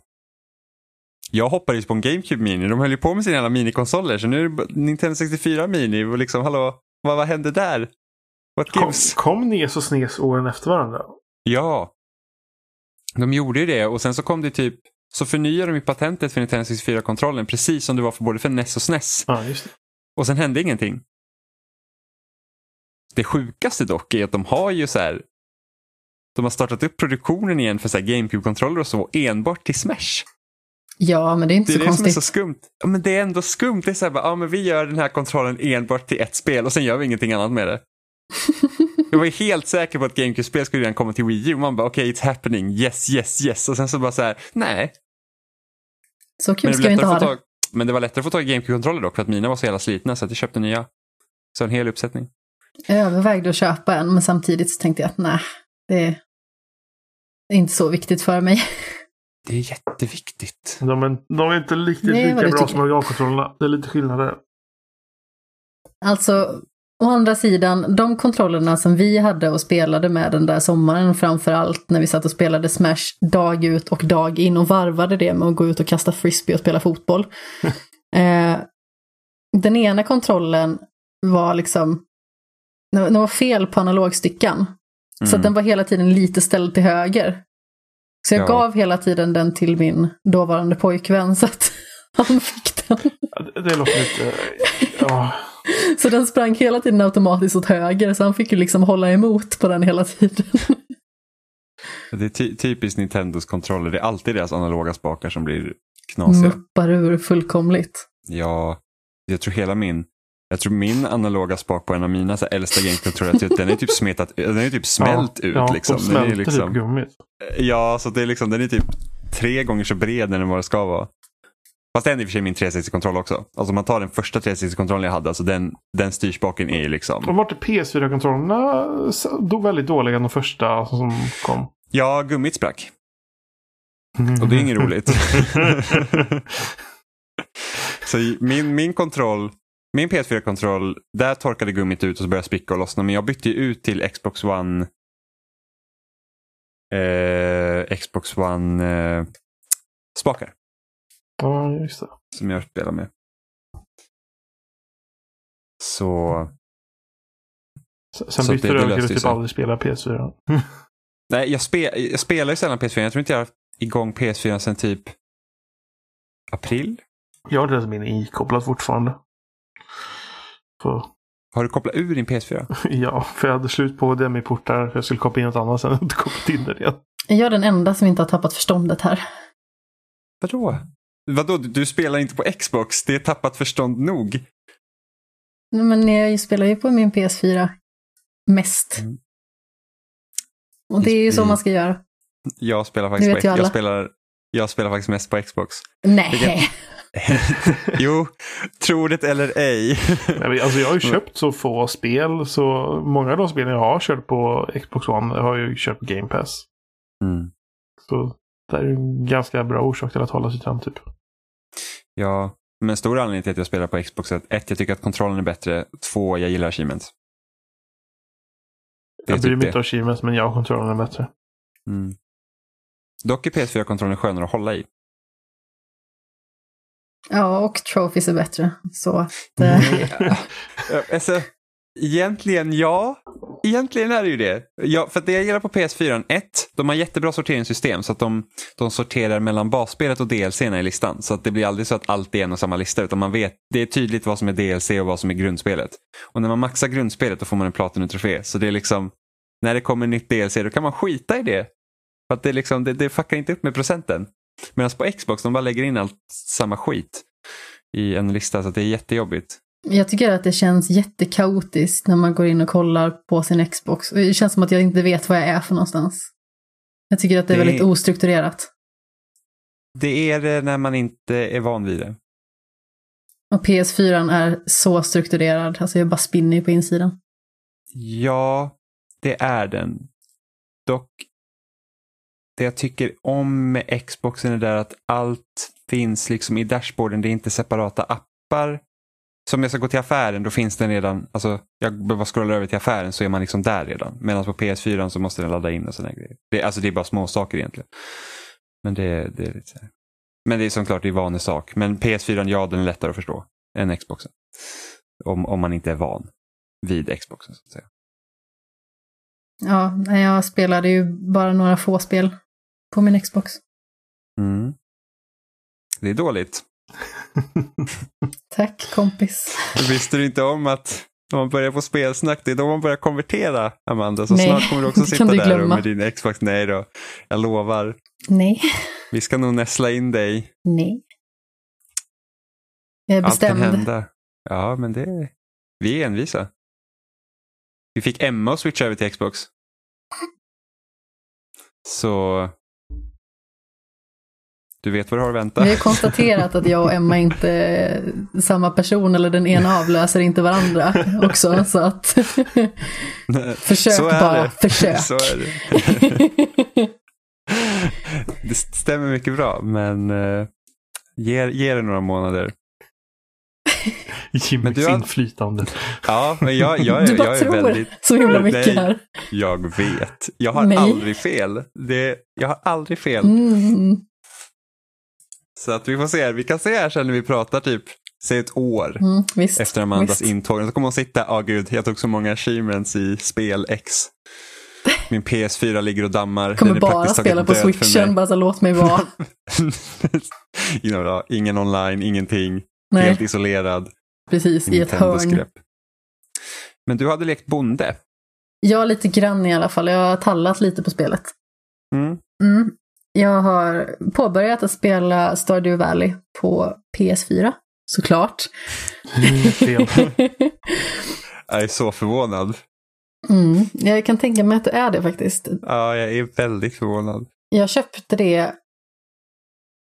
Jag hoppades på en GameCube Mini. De höll ju på med sina jävla minikonsoler. Så nu är det Nintendo 64 Mini. Och liksom, hallå, vad, vad hände där? What Kom, gives? kom NES och SNES åren efter varandra? Ja. De gjorde ju det och sen så kom det typ så förnyade de ju patentet för Nintendo 64-kontrollen precis som det var för både för NES och SNES. Ja, just det. Och sen hände ingenting. Det sjukaste dock är att de har ju så här. De har startat upp produktionen igen för så här GameCube-kontroller och så enbart till Smash. Ja, men det är inte Det är så det som är konstigt. så skumt. Ja, men det är ändå skumt. Det är så här, bara, ja, men vi gör den här kontrollen enbart till ett spel och sen gör vi ingenting annat med det. Jag var helt säker på att GameCube-spel skulle redan komma till Wii U. Man bara okej, okay, it's happening. Yes, yes, yes. Och sen så bara så här, nej. Så kul det ska vi inte ha det. tag... Men det var lättare att få tag i GameCube-kontroller dock för att mina var så jävla slitna så att jag köpte nya. Så en hel uppsättning. Jag övervägde att köpa en, men samtidigt så tänkte jag att nej, det är inte så viktigt för mig. Det är jätteviktigt. De är, de är inte riktigt Nej, lika bra som originalkontrollerna. Det är lite skillnader. Alltså, å andra sidan, de kontrollerna som vi hade och spelade med den där sommaren, framför allt när vi satt och spelade Smash dag ut och dag in och varvade det med att gå ut och kasta frisbee och spela fotboll. eh, den ena kontrollen var liksom, den var fel på analogstickan. Så att den var hela tiden lite ställd till höger. Så jag Ja. gav hela tiden den till min dåvarande pojkvän så att han fick den. Det, det låter lite... Ja. Så den sprang hela tiden automatiskt åt höger, så han fick ju liksom hålla emot på den hela tiden. Det är ty- typiskt Nintendos kontroller. Det är alltid deras analoga spakar som blir knasiga. Muppar ur fullkomligt. Ja, jag tror hela min jag tror min analoga spak på en av mina så äldsta GameCube-kontroller, den är typ smetat, den är typ smält ut. Ja, liksom. Den är smälter liksom, typ gummit. Ja, så det är liksom, den är typ tre gånger så bred än vad det ska vara. Fast den är i och för sig min 360-kontroll också. Alltså om man tar den första 360-kontrollen jag hade, alltså den, den styrspaken är ju liksom. Och vart är PS4-kontrollerna då väldigt dåliga de första som kom? Ja, gummit sprack. Och det är inget roligt. Så min, min kontroll, min PS4-kontroll, där torkade gummit ut och så började spricka och lossna. Men jag bytte ju ut till Xbox One eh, Xbox One eh, spakar Ja, just det. som jag spelar med. Så Sen Så bytte du över till att typ aldrig spela PS4. Nej, jag, spe, jag spelar ju sällan PS4. Jag tror inte jag har igång PS4 sedan typ april. Jag har den min ikopplad fortfarande. För, Har du kopplat ur din PS4? ja, för jag hade slut på demiportar. för Jag skulle koppla in något annat sen. Hade inte kopplat in det igen. Jag är den enda som inte har tappat förståndet här. Vadå? Vadå, du, du spelar inte på Xbox? Det är tappat förstånd nog. Nej, Men jag spelar ju på min PS4 mest. Mm. Och det är ju så man ska göra. Jag spelar Det faktiskt på jag spelar, jag spelar faktiskt mest på Xbox. Nej. jo, tro det eller ej. Nej, Alltså jag har ju Mm. köpt så få spel. Så många av de spelen jag har kört på Xbox One har jag ju kört på Game Pass. Mm. Så det är ju en ganska bra orsak till att hålla sig fram typ. Ja, men stor anledning till att jag spelar på Xbox är att ett, jag tycker att kontrollen är bättre. Två, jag gillar achievements. Det Jag bryr typ mig inte om achievements men jag och kontrollen är bättre. Mm. Dock är PS4-kontrollen skönare att hålla i. Ja, och trophies är bättre. Så att, eh, Eh, Alltså, egentligen ja. Egentligen är det ju det. Ja, för att det jag gillar på PS4, ett, de har jättebra sorteringssystem så att de, de sorterar mellan basspelet och DLC i listan. Så att det blir aldrig så att allt är en och samma lista utan man vet, det är tydligt vad som är DLC och vad som är grundspelet. Och när man maxar grundspelet då får man en Platinum-trofé. Så det är liksom, när det kommer nytt DLC då kan man skita i det. För att det, är liksom, det, det fuckar inte upp med procenten. Medan på Xbox, de bara lägger in allt samma skit i en lista så det är jättejobbigt. jag tycker att det känns jättekaotiskt när man går in och kollar på sin Xbox. Det känns som att jag inte vet vad jag är för någonstans. Jag tycker att det är Det- väldigt ostrukturerat. Det är det när man inte är van vid det. Och PS4 är så strukturerad. Alltså jag bara spinner ju på insidan. Ja, det är den. Dock, det jag tycker om med Xboxen är där att allt finns liksom i dashboarden. Det är inte separata appar. Som jag ska gå till affären, då finns den redan. Alltså, jag behöver bara scrolla över till affären så är man liksom där redan. Medan på PS4 så måste den ladda in och sådana grejer. Det, alltså det är bara små saker egentligen. Men det, det är lite så här. Men det är såklart det är vanlig sak. Men PS4, ja den är lättare att förstå än Xboxen. Om, om man inte är van vid Xboxen så att säga. Ja, jag spelade ju bara några få spel på min Xbox. Mm. Det är dåligt. Tack kompis. Visste du inte om att när man börjar på spelsnack, det är då man börjar konvertera, Amanda. Så Nej, snart kommer du också sitta där med din Xbox. Nej då, jag lovar. Nej, Vi ska nog näsla in dig. nej. Jag är Allt kan bestämd. hända. Ja, men det... Vi är envisa. Vi fick Emma att switcha över till Xbox. Så... Du vet vad du har att vänta. Vi har konstaterat att jag och Emma inte är samma person, eller den ena avlöser inte varandra också. Så att försök Så bara, det. försök. Så är det. det stämmer mycket bra, men uh, ge, ge det några månader. Jimmys Men du har- inflytande. Ja, men jag, jag, Du är, bara jag är tror väldigt... så himla mycket Nej. här. Jag vet. Jag har Nej. aldrig fel. Det, jag har aldrig fel. Mm. Så att vi får se. Vi kan se här sen när vi pratar typ, säg ett år. Mm, visst. Efter Amandas visst. intåg. Så kommer hon sitta, ja gud, jag tog så många achievements i spel X. Min PS4 ligger och dammar. Kommer Den bara spela på switchen, bara så låt mig vara. Ingen, online, ingenting. Nej, Helt isolerad. precis, i ett hörn. grepp. Men du hade lekt bonde. Ja, lite grann i alla fall. Jag har tallat lite på spelet. Mm. Mm. Jag har påbörjat att spela Stardew Valley på PS4, såklart. Mm. Jag är så förvånad. Mm. Jag kan tänka mig att det är det faktiskt. Ja, jag är väldigt förvånad. Jag köpte det,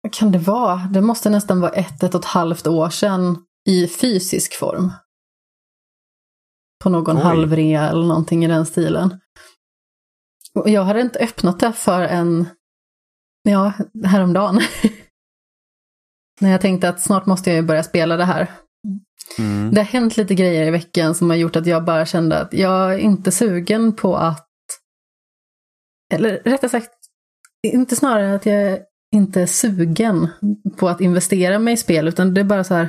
vad kan det vara? Det måste nästan vara ett, ett och ett halvt år sedan i fysisk form. På någon Oj. halvrea eller någonting i den stilen. Och jag hade inte öppnat det för en, ja, häromdagen. När jag tänkte att snart måste jag ju börja spela det här. Mm. Det har hänt lite grejer i veckan som har gjort att jag bara kände att jag är inte sugen på att... Eller rättare sagt, inte snarare att jag inte är sugen på att investera mig i spel, utan det är bara så här...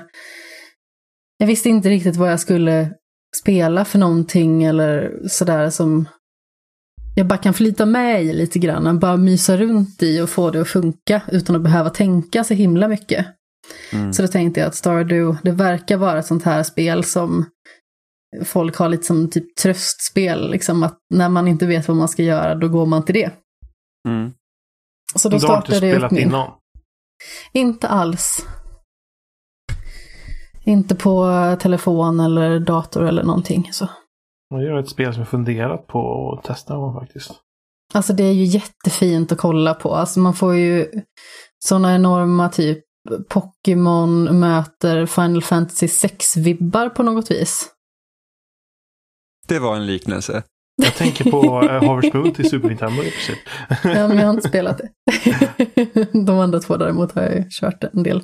Jag visste inte riktigt vad jag skulle spela för någonting eller sådär som jag bara kan flyta med i lite grann, bara mysa runt i och få det att funka utan att behöva tänka så himla mycket. Mm. Så då tänkte jag att Stardew, det verkar vara ett sånt här spel som folk har lite som typ tröstspel, liksom att när man inte vet vad man ska göra, då går man till det. Mm. Så då startade jag upp min. innan? Inte alls. Inte på telefon eller dator eller någonting. Så. Jag gör ett spel som jag funderat på att testa faktiskt. Alltså det är ju jättefint att kolla på. Alltså man får ju sådana enorma typ Pokémon möter Final Fantasy 6-vibbar på något vis. Det var en liknelse. Jag tänker på uh, Harvest Moon till Super Nintendo i princip. Ja, men jag har inte spelat det. De andra två däremot har jag ju kört en del.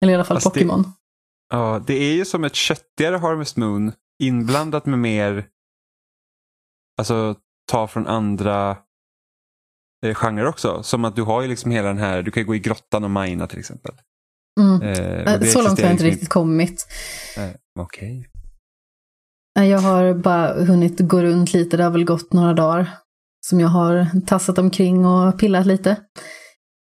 Eller i alla fall det- Pokémon. Ja, det är ju som ett köttigare Harvest Moon inblandat med mer, alltså ta från andra eh, genrer också. Som att du har ju liksom hela den här, du kan ju gå i grottan och mina till exempel. Mm. Eh, Så långt har jag inte liksom riktigt kommit. Eh, Okej. Nej, Jag har bara hunnit gå runt lite, det har väl gått några dagar. Som jag har tassat omkring och pillat lite.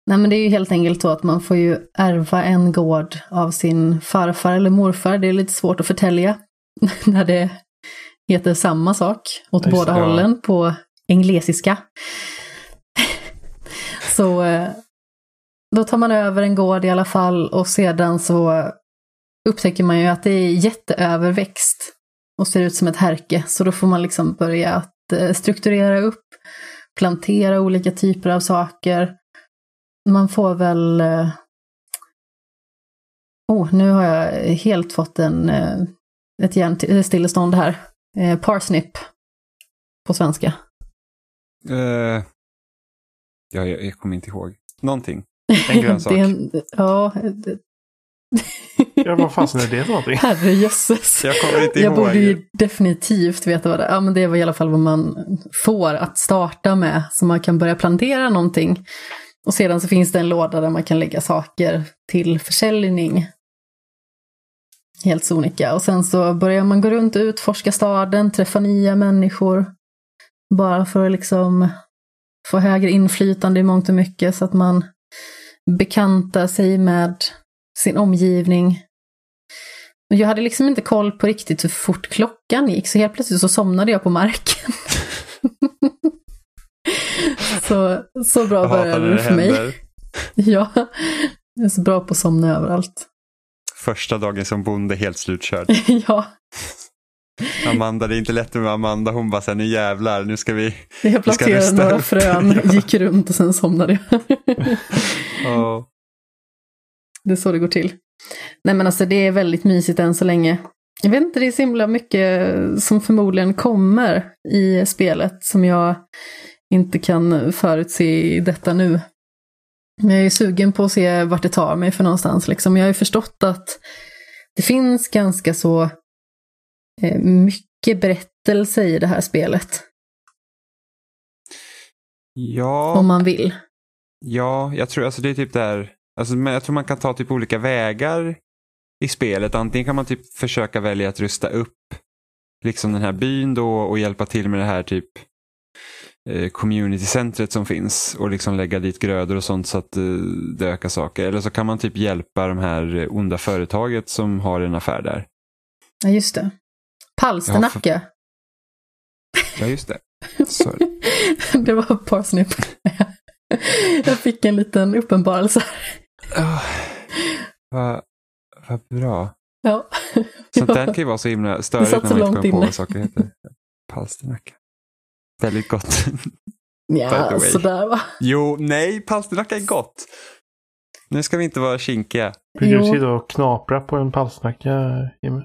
Nej men det är ju helt enkelt så att man får ju ärva en gård av sin farfar eller morfar. Det är lite svårt att förtälja när det heter samma sak åt Just båda det, hållen på englesiska. så eh, då tar man över en gård i alla fall och sedan så upptäcker man ju att det är jätteöverväxt och ser ut som ett härke. Så då får man liksom börja att eh, strukturera upp, plantera olika typer av saker. Man får väl... eh, Oh, nu har jag helt fått en, ett hjärnstillestånd här. Eh, parsnip på svenska. Eh, ja, jag, jag kommer inte ihåg. Någonting. En grönsak. En, ja, det- Ja, vad fasen är det för någonting? herrejösses. Jag kommer inte Jag ihåg. borde ju definitivt veta vad det är. Ja, men det var i alla fall vad man får att starta med. Så man kan börja plantera någonting. Och sedan så finns det en låda där man kan lägga saker till försäljning. Helt sonika. Och sen så börjar man gå runt och utforska staden, träffa nya människor. Bara för att liksom få högre inflytande i mångt och mycket så att man bekantar sig med sin omgivning. Jag hade liksom inte koll på riktigt hur fort klockan gick, så helt plötsligt så somnade jag på marken. så, så bra började det för mig. Ja, jag är så bra på att somna överallt. Första dagen som bonde helt slutkörd. ja, Amanda, det är inte lätt med Amanda. Hon bara såhär, nu jävlar, nu ska vi... jag planterade rusta några upp. frön, gick runt och sen somnade jag. Ja. Det är så det går till. Nej men alltså det är väldigt mysigt än så länge. Jag vet inte, det är så himla mycket som förmodligen kommer i spelet som jag inte kan förutse i detta nu. Jag är sugen på att se vart det tar mig för någonstans. Liksom. Jag har ju förstått att det finns ganska så eh, mycket berättelse i det här spelet. Ja. Om man vill. Ja, jag tror alltså det är typ där. Alltså, jag tror man kan ta typ olika vägar i spelet. Antingen kan man typ försöka välja att rusta upp liksom den här byn då och hjälpa till med det här typ communitycentret som finns och liksom lägga dit grödor och sånt så att eh, det ökar saker. Eller så kan man typ hjälpa de här eh, onda företaget som har en affär där. Ja, just det. Palsternacka. Ja, just det. Sorry. det var parsnip. jag fick en liten uppenbarelse. Oh, Vad vad bra. Ja. Sånt där kan ju vara så himla störigt när man inte kommer på vad saker heter. Palsternacka. Väldigt gott. Ja, sådär va. jo, nej, palsternacka är gott. Nu ska vi inte vara kinkiga. Brukar du sitta och knapra på en palsnacka, Jimmy?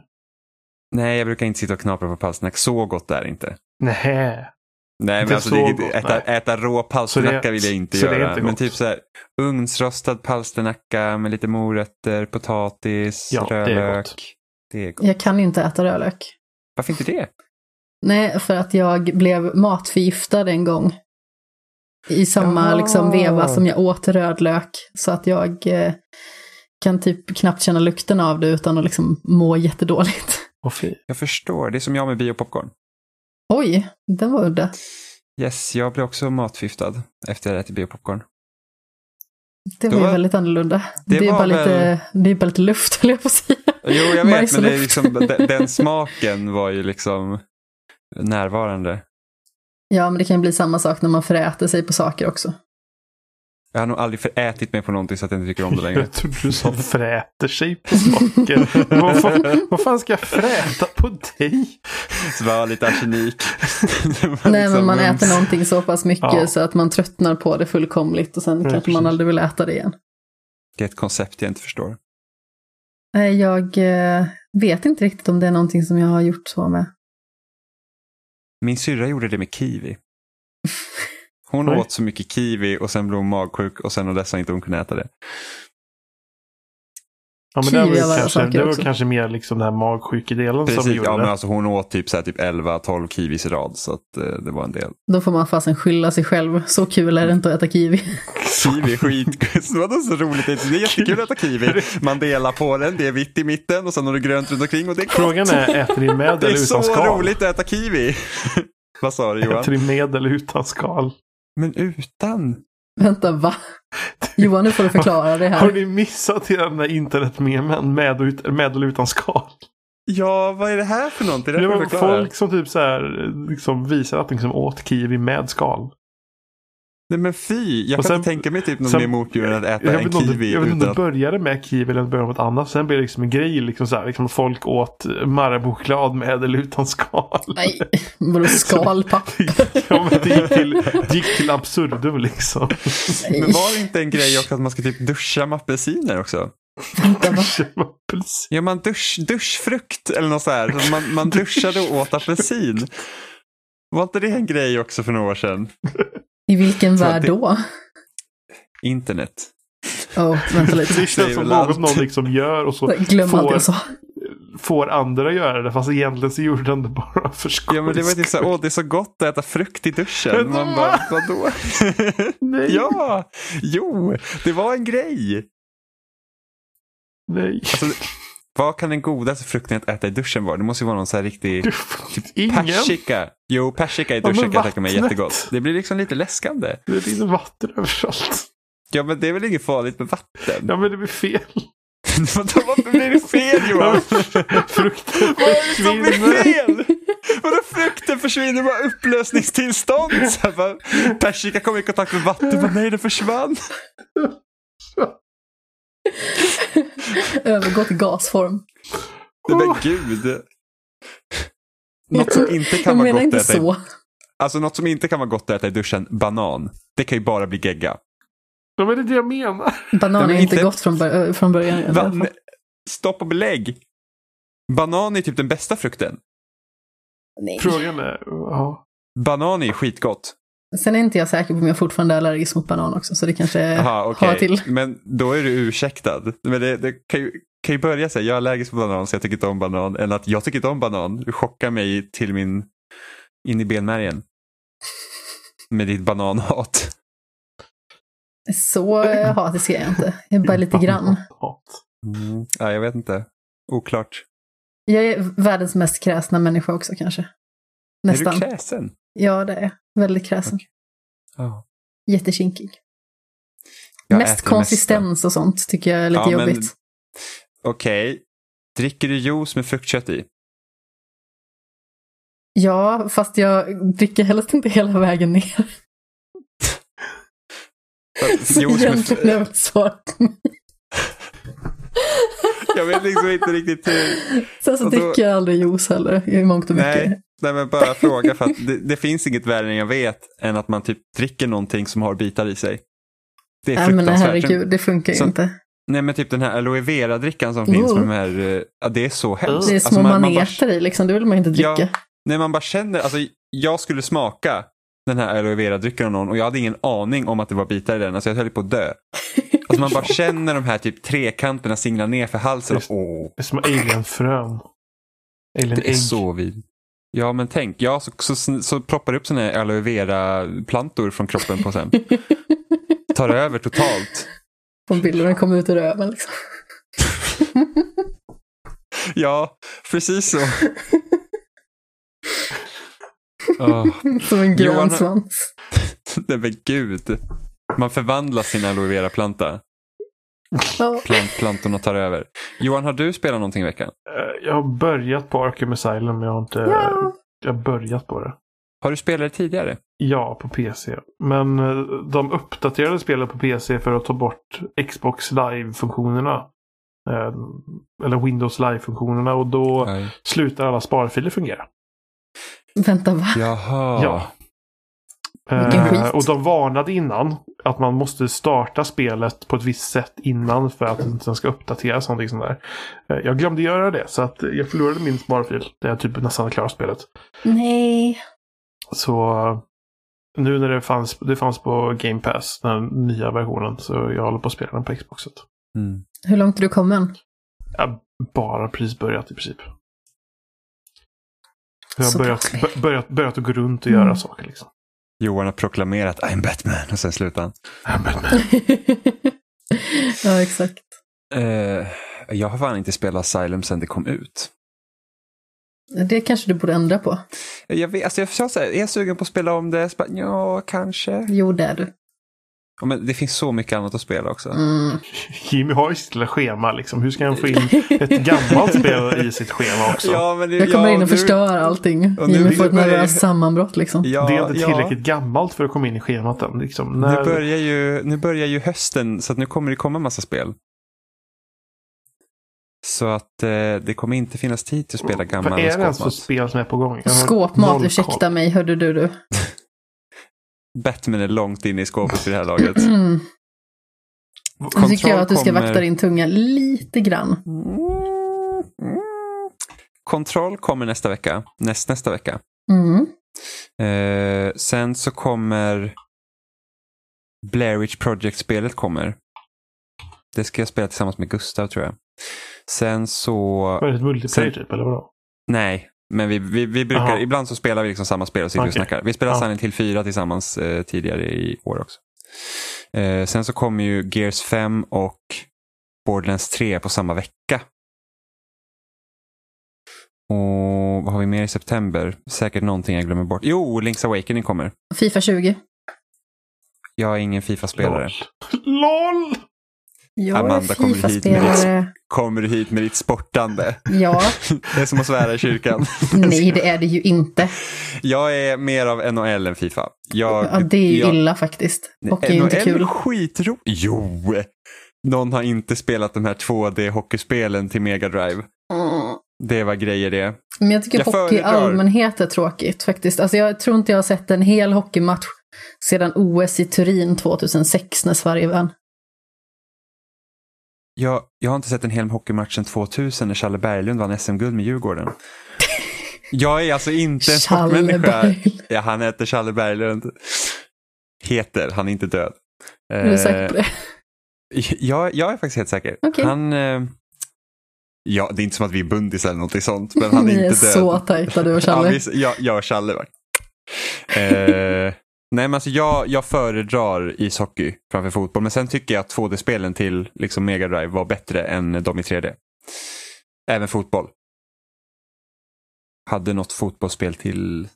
Nej, jag brukar inte sitta och knapra på palsternacka. Så gott är det inte. Nej. Nej, men alltså, så det, gott, äta, nej. äta rå palsternacka vill jag inte så det är göra. inte men gott. typ så här ugnsrostad palsternacka med lite morötter, potatis, Ja, det är rödlök. gott. Det är gott. Jag kan inte äta rödlök. Varför inte det? Nej, för att jag blev matförgiftad en gång. I samma Jaha. liksom, veva som jag åt rödlök. Så att jag eh, kan typ knappt känna lukten av det utan att liksom må jättedåligt. Fy. Jag förstår, det är som jag med biopopcorn. Oj, den var udda. Yes, jag blev också matförgiftad efter att jag ätit biopopcorn. Det Då var ju var- väldigt annorlunda. det Det, är var bara väl- lite, det är bara lite luft, höll jag på att säga. Jo, jag vet, men det är liksom, den, den smaken var ju liksom närvarande. Ja, men det kan ju bli samma sak när man föräter sig på saker också. Jag har nog aldrig förätit mig på någonting så att jag inte tycker om det längre. Jag trodde du sa fräter sig på saker. vad, fan, vad fan ska jag fräta på dig? Så lite arsenik. Nej, liksom men man mums. äter någonting så pass mycket Ja. så att man tröttnar på det fullkomligt och sen Ja, kanske man aldrig vill äta det igen. Det är ett koncept jag inte förstår. Nej, jag eh, vet inte riktigt om det är någonting som jag har gjort så med. Min syrra gjorde det med kiwi. Hon Oj. åt så mycket kiwi och sen blev hon magsjuk och sen och dess har inte hon kunnat äta det. Ja, men det var, kanske, det var också. kanske mer liksom den här magsjukedelen som Precis, gjorde ja, men det. alltså hon åt typ, så här, typ 11-12 kiwis i rad så att eh, det var en del. Då får man fasen skylla sig själv. Så kul är det inte att äta kiwi. Kiwi är. Det var så roligt. Det är jättekul att äta kiwi. Man delar på den, det är vitt i mitten och sen har du grönt runt omkring och det är gott. Frågan är, äter ni med det är eller utan så skal? roligt att äta kiwi. Vad sa du Johan? Äter ni med eller utan skal? Men utan? Vänta, va? Johan, nu får du förklara det Har här. ni missat hela den där internetmemen med, och ut, med eller utan skal? Ja, vad är det här för någonting? Det Det var folk som typ så här, liksom visar att de liksom åt kiwi med skal. Nej men fy, jag Och kan sen- inte tänka mig typ något sen- mer motbjudande än att äta Jag en om det, kiwi jag vet inte om det började med kiwi eller började med något annat. Sen blev det liksom en grej liksom så här, liksom folk åt Marabou-choklad med eller utan skal. Nej, vadå skalpapp? ja men det gick till, det gick till absurdum liksom. Nej, Men var det inte en grej också att man ska typ duscha med apelsiner också? Apelsin. Ja, man dusch, duschfrukt eller något så här. Så Man, man duschade och åt apelsin. Var inte det en grej också för några år sedan? I vilken Så värld det- då? Internet. Oh, vänta lite. Det känns som något någon liksom gör och så Glöm får, jag sa. får andra göra det. Fast egentligen så gjorde den det bara för skojs Ja men det var typ så här, skull. åh det är så gott att äta frukt i duschen. Man bara, vadå? Nej, ja, jo, det var en grej. nej. Alltså, vad kan den godaste frukten att äta i duschen vara? Det måste ju vara någon så här riktig Ingen. persika. Jo, persika i Ja, men duschen kan jag tänka mig jättegott. Det blir liksom lite läskande. Det rinner vatten överallt. Ja men det är väl inget farligt med vatten? Ja men det blir fel. Vadå, Varför blir det fel Johan? Frukten Vad är det som blir fel? Vadå frukten försvinner bara upplösningstillstånd? Så här, bara, persika kom i kontakt med vatten, bara, nej det försvann. Övergå till gasform. Nej, men gud. Något som inte kan vara gott inte att äta i, så. alltså något som inte kan vara gott att äta i duschen, banan. Det kan ju bara bli gegga. Ja, men det är det jag menar. Banan är inte gott från, bör- från början. i alla Va? fall. Nej. Stopp och belägg. Banan är typ den bästa frukten. Nej. Frågan är, ja. Banan är skitgott. Sen är inte jag säker på om jag fortfarande är allergisk mot banan också, så det kanske Jaha, har okej. till. Men då är du ursäktad. Men det, det kan, ju, kan ju börja säga jag är allergisk mot banan så jag tycker inte om banan. Än att jag tycker inte om banan. Du chockar mig till min, in i benmärgen. Med ditt bananhat. Så eh, hatisk är jag inte. Jag är bara lite grann. Mm. Ja, jag vet inte. Oklart. Jag är världens mest kräsna människa också kanske. Är Nästan. du kräsen? Ja, det är jag. Väldigt kräsen. Ja. Jättekinkig. Jag Mest konsistens och sånt tycker jag är lite Ja, men- jobbigt. mesta. Okej. Dricker du juice med fruktkött i? Ja, fast jag dricker helst inte hela vägen ner. Så Juice med, egentligen är väl svaret. jag vet liksom inte riktigt hur. Sen så då- dricker jag aldrig juice heller, i mångt och mycket. Nej, nej men bara fråga för att det, det finns inget värre än jag vet än att man typ dricker någonting som har bitar i sig. Det är Nej men fruktansvärt. herregud, det funkar ju Så- inte. Nej men typ den här aloe vera-drickan som finns Oh. med de här, eh, ja det är så hemskt. Det är Alltså, små man- man bara- maneter i liksom, det vill man inte dricka. Ja. Nej man bara känner, alltså jag skulle smaka den här aloe vera-drycken av någon och jag hade ingen aning om att det var bitar i den, alltså jag höll på att dö. Alltså man bara känner de här typ trekanterna singla ner för halsen och Just- åh, Det är som alienfrön. Alien det är ägg. så vid. Ja men tänk, ja så, så, så ploppar det upp här aloe vera-plantor från kroppen på sen. Tar över totalt. På bilden kommer ut ur röven liksom. Ja, precis så. Åh, Som en grön Johan- svans. nej men gud. Man förvandlar sin aloe vera-planta. Plant, plantorna tar över. Johan, har du spelat någonting i veckan? Eh, Jag har börjat på Arkham Asylum, men jag har inte Ja. jag har börjat på det. Har du spelat det tidigare? Ja, på PC. Men eh, de uppdaterade spelet på PC för att ta bort Xbox Live-funktionerna. Eh, Eller Windows Live-funktionerna och då Nej. slutar alla sparfiler fungera. Vänta, va? Jaha. Ja. Eh, och de varnade innan att man måste starta spelet på ett visst sätt innan för att den ska uppdateras. Någonting sånt där. Eh, jag glömde göra det så att jag förlorade min sparfil där jag typ nästan klarat spelet. Nej. Så eh, nu när det fanns, det fanns på Game Pass, den nya versionen, så jag håller på att spela den på Xboxet. Mm. Hur långt är du kommen? Jag bara precis börjat i princip. Jag har börjat, börjat, börjat att gå runt och Mm. göra saker liksom. Johan har proklamerat I'm Batman och sen slutar han. ja, exakt. Eh, jag har fan inte spelat Asylum sedan det kom ut. Det kanske du borde ändra på. Jag, vet, alltså jag, sa så här, är jag sugen på att spela om det? Så bara, ja, kanske. Jo, det är du. Ja, men det finns så mycket annat att spela också. Mm. Jimmy har ju sitt lilla schema liksom. Hur ska han få in ett gammalt spel i sitt schema också? Ja, men det, Jag kommer ja, in och nu- förstör allting. och nu Jimmy får ett nervöst sammanbrott liksom. Ja, det är inte ja. tillräckligt gammalt för att komma in i schemat än. Liksom. När... Nu, börjar ju, nu börjar ju hösten så att nu kommer det komma massa spel. Så att eh, det kommer inte finnas tid till att spela gammal Vad är det ens för skåpmat. spel som är på gång? Skåpmat, ursäkta mig, hörde du du. Batman är långt inne i skåpet vid det här laget. Mm. Nu tycker Control jag att du ska kommer- vakta din tunga lite grann. Kontroll kommer nästa vecka. Näst, nästa vecka. Mm. Eh, sen så kommer Blair Witch Project-spelet kommer. Det ska jag spela tillsammans med Gustav tror jag. Sen så... Var det ett multiplayer Sen- typ, eller vadå? Nej, men vi, vi, vi brukar, Jaha. ibland så spelar vi liksom samma spel och sitter och Okej. snackar. Vi spelade Ja. Silent Hill 4 tillsammans eh, tidigare i år också. Eh, sen så kommer ju Gears 5 och Borderlands 3 på samma vecka. Och vad har vi mer i september? Säkert någonting jag glömmer bort. Jo, Link's Awakening kommer. Fifa 20. Jag är ingen Fifa-spelare. LOL! Jag Amanda är Fifa-spelare. Kommer du hit med ditt sportande? Ja, Det är som att svära i kyrkan. nej det är det ju inte. Jag är mer av NHL än Fifa. Jag, Ja, det är ju jag, illa faktiskt. Och är ju inte NHL kul. skitroligt. Jo! Någon har inte spelat de här 2D-hockeyspelen till Mega Drive. Mm. Det var grejer det. Men jag tycker Jag hockey i allmänhet är tråkigt faktiskt. Alltså jag tror inte jag har sett en hel hockeymatch sedan OS i Turin 2006 när Sverige vann. Jag, jag har inte sett en hel hockeymatch sedan 2000 när Challe Berglund vann SM-guld med Djurgården. Jag är alltså inte en sportmänniska. Ja, han heter Challe Berglund. Heter, han är inte död. Är du säker på det? Eh, jag, jag är faktiskt helt säker. Okej. Han, eh, ja, det är inte som att vi är bundis eller någonting sånt, men han är Ni är inte död. så tajta du och Ja, Challe. vi, jag, jag och Challe. Eh, nej, men alltså jag, jag föredrar ishockey framför fotboll, men sen tycker jag att 2D-spelen till liksom Mega Drive var bättre än de i 3D. Även fotboll. Hade något fotbollsspel till...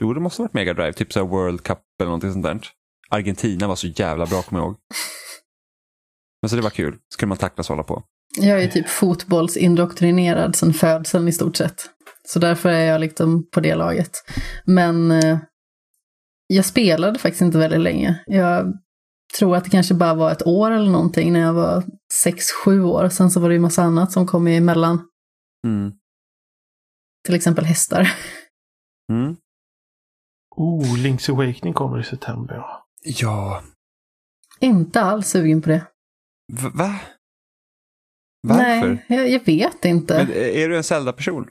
Jo, det måste ha varit Mega Drive, typ så World Cup eller någonting sånt där. Argentina var så jävla bra, kommer jag ihåg. Men så det var kul. Så kunde man tacklas och hålla på. Jag är typ fotbollsindoktrinerad sedan födseln i stort sett. Så därför är jag liksom på det laget. Men eh, jag spelade faktiskt inte väldigt länge. Jag tror att det kanske bara var ett år eller någonting när jag var sex sju år. Sen så var det ju massa annat som kom emellan. Mm. Till exempel hästar. Mm. Oh, Link's Awakening kommer i september. ja. Inte alls sugen på det. V- va? Varför? Nej, jag, jag vet inte. Men är du en Zelda-person?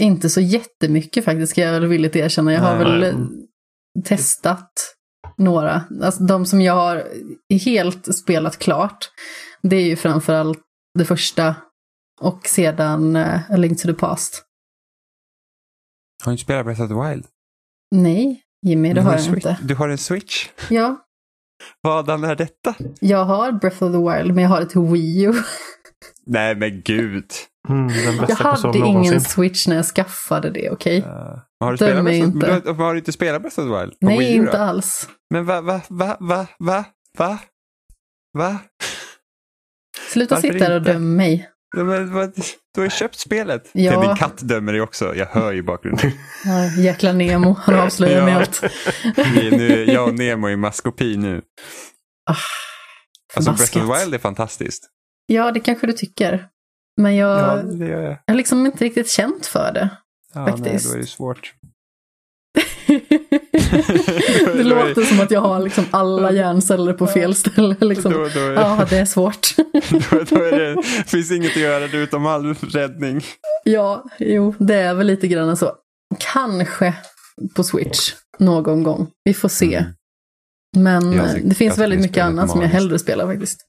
Inte så jättemycket faktiskt, ska jag väl villigt erkänna. Jag har Nej. väl eh, testat några. Alltså de som jag har helt spelat klart, det är ju framförallt det första och sedan uh, A Link to the Past. Har du inte spelat Breath of the Wild? Nej, Jimmy, det Du har en jag inte. Du har en Switch? Ja, Vadan är detta? jag har Breath of the Wild, men jag har det till Wii U. Nej men gud. Mm, Jag hade ingen någonsin. Switch när jag skaffade det, okej? Uh, har, du Döm spelat mig inte. du har, du inte spelat Breath of the Wild? På Nej, Wii U då? inte alls. Men va, va, va, va, va, va? Va? Sluta Varför sitta där och inte? döma mig. Ja, Men, du har ju köpt spelet. Ja. Din katt dömer dig också. Jag hör ju i bakgrunden. Ja, jäkla Nemo, han avslöjar mig Ja. allt. Vi är nu, jag och Nemo i maskopi nu. Ah, Alltså Breath of the. Wild är fantastiskt. Ja, det kanske du tycker. Men jag Ja, det jag. har liksom inte riktigt känt för det. Ja, nej, Faktiskt. då är det svårt. det låter som att jag har liksom alla hjärnceller på fel ställe. Liksom. Då, då, är, Ja, det är svårt. då, då är det, finns inget att göra det utom all räddning. ja, jo, det är väl lite grann så. Kanske på Switch någon gång. Vi får se. Mm. Men eh, det finns väldigt mycket annat som jag hellre spelar faktiskt.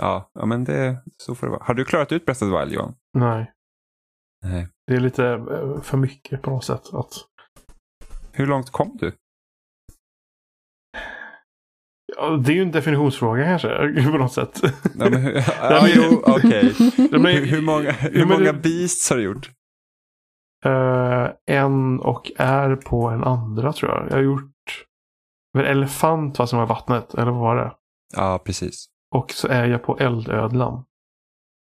Ja, ja men det, så får det vara. Har du klarat ut Breath of the Wild Johan? Nej, Nej. det är lite eh, för mycket på något sätt. Att, Hur långt kom du? ja, det är ju en definitionsfråga kanske, på något sätt. Ja, men, hur, ja, jo, okej. Men- Hur, hur många, hur många det- beasts har du gjort? Eh, en och är på en andra tror jag. Jag har gjort en elefant fast som var vattnet, eller vad var det? Ja, precis. Och så är jag på eldödlan.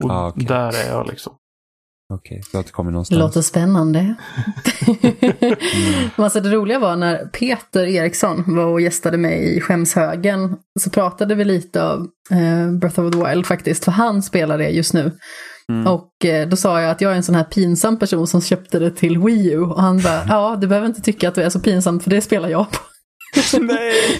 Och Ah, okej. där är jag liksom. Okej, så har du kommit Det någonstans. låter spännande. Men alltså det roliga var när Peter Eriksson var och gästade mig i Skämshögen så pratade vi lite av eh, Breath of the Wild faktiskt, för han spelar det just nu. Mm. Och eh, då sa jag att jag är en sån här pinsam person som köpte det till Wii U. Och han bara, ja du behöver inte tycka att du är så pinsam för det spelar jag på. Nej!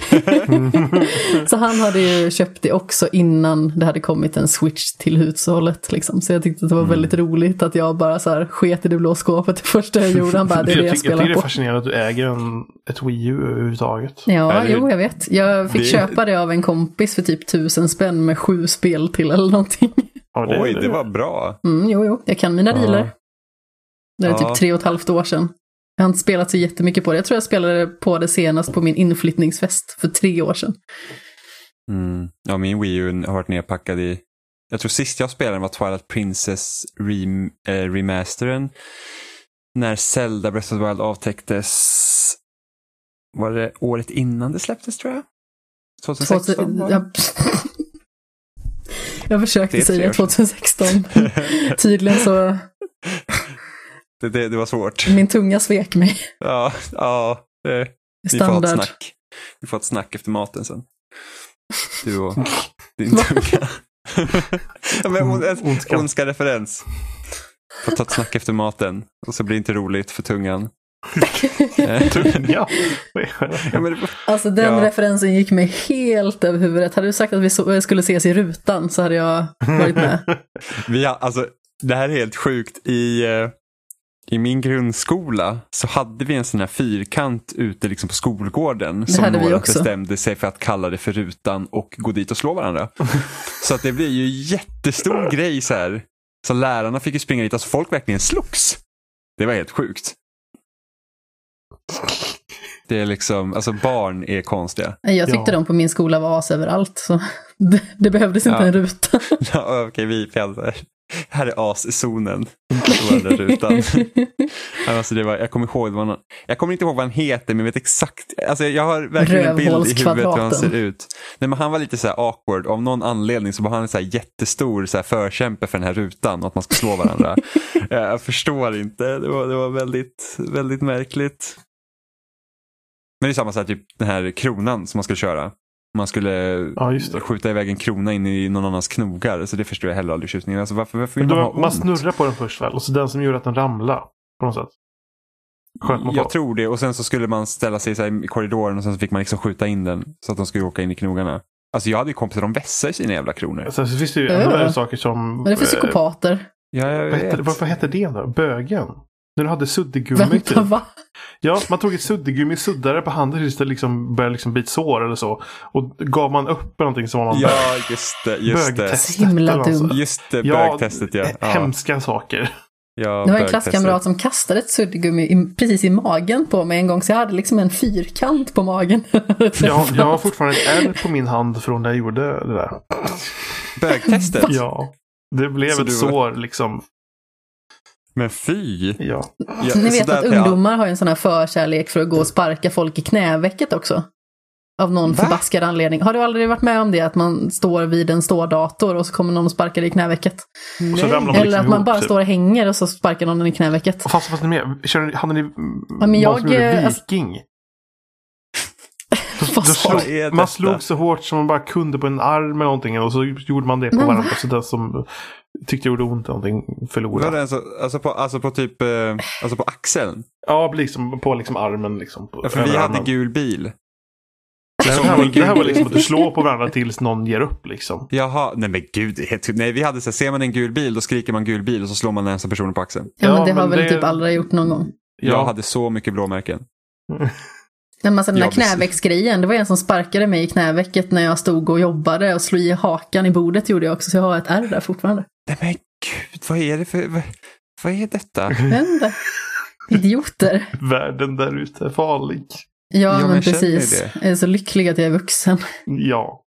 Så han hade ju köpt det också innan det hade kommit en switch till hushållet. Liksom. Så jag tyckte att det var Mm. väldigt roligt att jag bara så här sket i det blå skåpet det första jag gjorde. Han bara, det är det jag, jag tycker, jag spelar tycker det är på. fascinerande att du äger en, ett Wii U överhuvudtaget. Ja, Är det- jo, jag vet. Jag fick det- köpa det av en kompis för typ tusen spänn med sju spel till eller någonting. Ja, Oj, det var bra. Mm, jo, jo, jag kan mina Ja. dealer. Det är Ja. typ tre och ett halvt år sedan. Jag har inte spelat så jättemycket på det. Jag tror jag spelade på det senast på min inflyttningsfest för tre år sedan. Mm. Ja, min Wii U har varit nedpackad i... Jag tror sist jag spelade var Twilight Princess rem, eh, remasteren. När Zelda Breath of the Wild avtäcktes. Var det året innan det släpptes tror jag? 2016? var det? jag, försökte säga år sedan. 2016. Tydligen så, det, det, det var svårt. min tunga svek mig. Ja, ja. Eh, vi får ha ett snack. Vi får ett snack efter maten sen. Du och din tunga. ja, men, on, en, Ondska. ondska referens. Får ta ett snack efter maten och så blir det inte roligt för tungan. Tunga. Ja, men det, Alltså den Ja. referensen gick mig helt över huvudet. Hade du sagt att vi så, skulle ses i rutan så hade jag varit med. vi har, alltså, det här är helt sjukt. I, eh, I min grundskola så hade vi en sån här fyrkant ute liksom på skolgården som hade vi några också. bestämde sig för att kalla det för rutan och gå dit och slå varandra. så att det blev ju jättestor grej så här. Så lärarna fick ju springa dit, alltså folk verkligen slogs. Det var helt sjukt. Det är liksom, alltså barn är konstiga. Jag tyckte Ja. de på min skola var as överallt. Så det, det behövdes inte Ja. en ruta. Ja, Okej, vi fjällrar. Här är as-zonen. Det var rutan. Alltså det var, jag kommer ihåg, det var någon, jag kommer inte ihåg vad han heter, men jag vet exakt. Alltså jag har verkligen en bild i huvudet hur han ser ut. Nej, men han var lite så här awkward. Av någon anledning så var han en så här jättestor så här förkämpe för den här rutan och att man ska slå varandra. jag förstår inte. Det var, det var väldigt, väldigt märkligt. Men det är samma så här, typ den här kronan som man skulle köra. Man skulle Ja, skjuta iväg en krona in i någon annans knogar. Så det förstår jag heller aldrig tjusningen. Alltså varför, varför Men vill man ha man ont? snurrar på den först väl? Och så den som gjorde att den ramlade. På något sätt. Sköt man Jag på. tror det och sen så skulle man ställa sig så här i korridoren och sen så fick man liksom skjuta in den så att de skulle åka in i knogarna. Alltså jag hade ju kompisar som vässade sina jävla kronor. Sen så finns det ju Ja. ännu värre saker som... Är det för eh, psykopater? Ja, jag hette, vet. vad, vad hette det då? Bögen? När du hade suddgummi Vänta, typ. va? Ja, man tog ett suddgummi, suddade på handen tills det liksom började liksom bli ett sår eller så. Och gav man upp någonting som var man Ja, just det. Just det. Så himla dum. Just det, Ja, bögtestet ja. ja. Hemska saker. ja Det var en klasskamrat som kastade ett suddgummi i, precis i magen på mig en gång, så jag hade liksom en fyrkant på magen. Jag, jag har fortfarande ett ärr på min hand från när jag gjorde det där. Bögtestet? Ja. Det blev Så ett var- sår liksom. Men fy. Ja. Ja, Ni vet att ungdomar har ju en sån här förkärlek för att gå och sparka folk i knävecket också. Av någon Va? förbaskad anledning. Har du aldrig varit med om det? Att man står vid en stådator och så kommer någon och sparkar dig i knävecket? Man Eller liksom att man ihop, bara typ. står och hänger och så sparkar någon i knävecket. Fast, fast ni med, kör, ni- hade ni Ja, men vad jag, alltså- viking? Vad Då slog, man slog så hårt som man bara kunde på en arm eller någonting och så gjorde man det på varandra. Så den som tyckte det gjorde ont någonting Var förlorade. det alltså, alltså, på, alltså på typ, eh, alltså på axeln? Ja, liksom på liksom armen liksom. På, Ja, för vi hade gul bil. Det här, var, det här var liksom att du slår på varandra tills någon ger upp liksom. Jaha, nej men gud. helt- Nej, vi hade så här, ser man en gul bil då skriker man gul bil och så slår man den nästa personen på axeln. Ja, Ja, men det har men väl det- typ alla gjort någon gång. Jag Ja. hade så mycket blåmärken. Men alltså den där knävecksgrejen, det var en som sparkade mig i knävecket när jag stod och jobbade och slog i hakan i bordet gjorde jag också, så jag har ett ärr där fortfarande. Nej men gud, vad är det för, vad, vad är detta? Inte. Idioter. Världen där ute är farlig. Ja, Ja, men precis. det. Jag är så lycklig att jag är vuxen. Ja.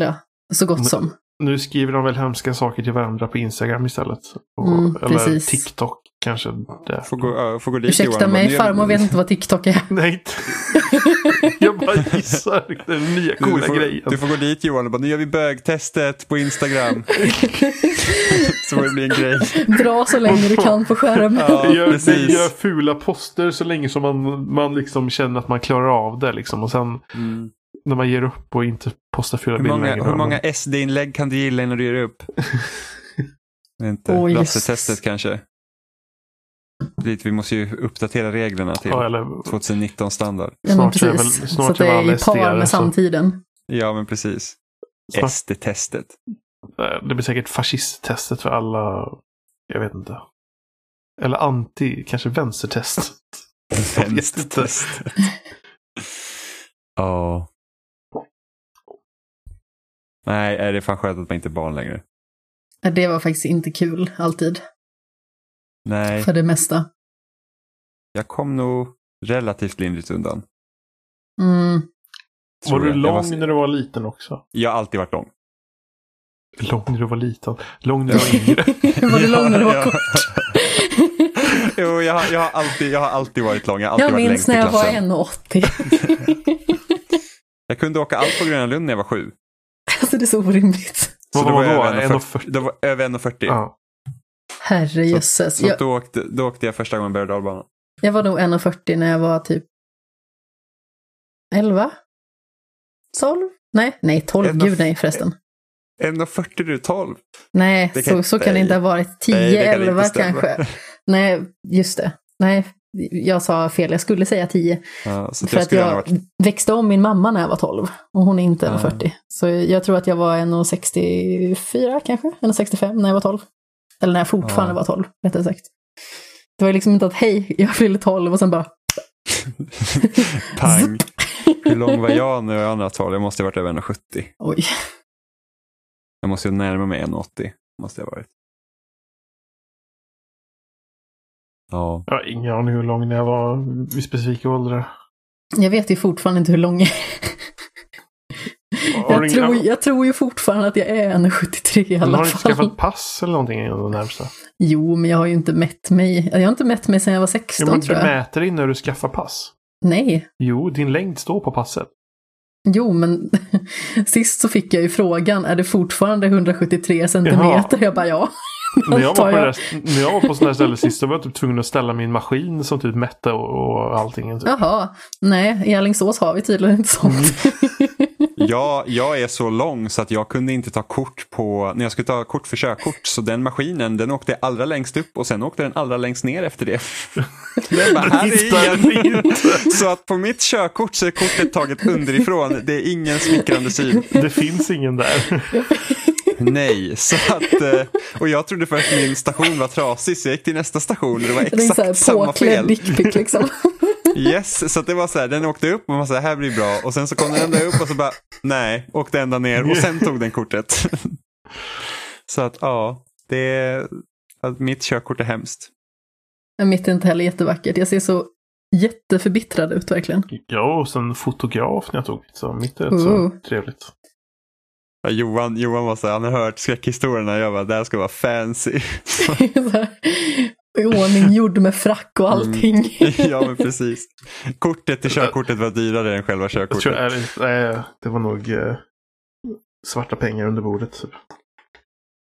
Ja, så gott Men- som. Nu skriver de väl hemska saker till varandra på Instagram istället. Och, Mm, eller precis. TikTok kanske. Det. Får gå, ja, får gå dit Ursäkta Johan mig, farmor vet inte vad TikTok är. Nej, jag bara gissar. Den nya Du, coola du, får, grejen. du får gå dit Johan och bara, nu gör vi bögtestet på Instagram. så får det bli en grej. Dra så länge du kan på skärmen. Ja, gör, precis. gör fula poster så länge som man, man liksom känner att man klarar av det. Liksom. Och sen Mm. när man ger upp och inte postar fula Hur bilder många, längre. hur många SD-inlägg kan du gilla innan du ger upp? Inte. Åh, Lasse-testet kanske. Dit, vi måste ju uppdatera reglerna till Ja, eller 2019 standard. Ja, men Snart är precis. väl- så snart att det är väl är i par med så- samtiden. Ja, men precis. Snart- SD-testet. eh, det blir säkert fascisttestet för alla. Jag vet inte. Eller anti, kanske vänstertest. Vänstertestet. Ja. Nej, är det är fan skönt att man inte är barn längre. Det var faktiskt inte kul, alltid. Nej, För det mesta. jag kom nog relativt lindrigt undan. Mm. Var du lång var- när du var liten också? Jag har alltid varit lång. Lång när du var liten. Lång när du var yngre. var du lång när du var kort? jo, jag, har- jag, har alltid, jag har alltid varit lång. Jag har alltid Jag varit minns när jag var klassen. 1,80. Jag kunde åka allt på Gröna Lund när jag var sju. alltså det är så orimligt. Så Vad var då? jag över 1,40? 1,40. Då var jag över 1,40. Ja. Herrejösses. Så Jag, då, åkte, då åkte jag första gången berg och jag var nog 1,40 när jag var typ 11? 12? Nej, nej 12. 1,40. Gud nej förresten. 1,40 du, 12. Nej, Det så, så kan det inte ha varit. 10, Nej, det kan 11 inte stämma. kanske. Nej, just det. Nej, jag sa fel, jag skulle säga 10. Ja, så För jag att jag varit... växte om min mamma när jag var 12 och hon är inte Ja. 1,40. Så jag tror att jag var 1,64 kanske, 1,65 när jag var 12. Eller när jag fortfarande Ja. var 12, rättare sagt. Det var liksom inte att hej, jag fyller 12 och sen bara Pang. Hur lång var jag när jag var 12? Jag måste ha varit över 1,70. oj. Jag måste ju närma mig 1,80. Måste jag ha varit. Ja. Jag har ingen aning hur lång jag var vid specifika åldrar. Jag vet ju fortfarande inte hur lång jag är. Du Jag tror, jag tror ju fortfarande att jag är 1,73 i Men alla har du inte fall. skaffat pass eller någonting innan det närmsta? Jo, men jag har ju inte mätt mig. Jag har inte mätt mig sedan jag var 16 Ja, men tror du jag. mäter dig när du skaffar pass. Nej. Jo, din längd står på passet. Jo, men sist så fick jag ju frågan, är det fortfarande 173 centimeter? Jag bara ja. När jag, var på jag. där, när jag var på sådana här ställen sist så var jag typ tvungen att ställa min maskin som typ mätte och, och allting. Typ. Jaha, nej, i Alingsås har vi tydligen inte sånt. Jag, jag är så lång så att jag kunde inte ta kort på, när jag skulle ta kort för körkort, så den maskinen den åkte allra längst upp och sen åkte den allra längst ner efter det. Den bara, här är inte. Så att på mitt körkort så är kortet taget underifrån. Det är ingen smickrande syn. Det finns ingen där. Nej, så att, eh, och jag trodde först min station var trasig så jag gick till nästa station och det var exakt samma påklädd fel. dickpic liksom. Yes, så att det var så här, den åkte upp och man sa här blir bra och sen så kom den ända upp och så bara nej, åkte ända ner och sen tog den kortet. Så att ja, det är, att mitt körkort är hemskt. Mitt är inte heller jättevackert. Jag ser så jätteförbittrad ut verkligen. Ja, och sen fotograf när jag tog Så mitt är rätt så trevligt. Ja, Johan, Johan var så här, han har hört skräckhistorierna, jag bara, det här ska vara fancy. Gjord med frack och allting. ja, men precis. Kortet till körkortet var dyrare än själva Jag tror, körkortet. nej, det var nog eh, svarta pengar under bordet. Typ.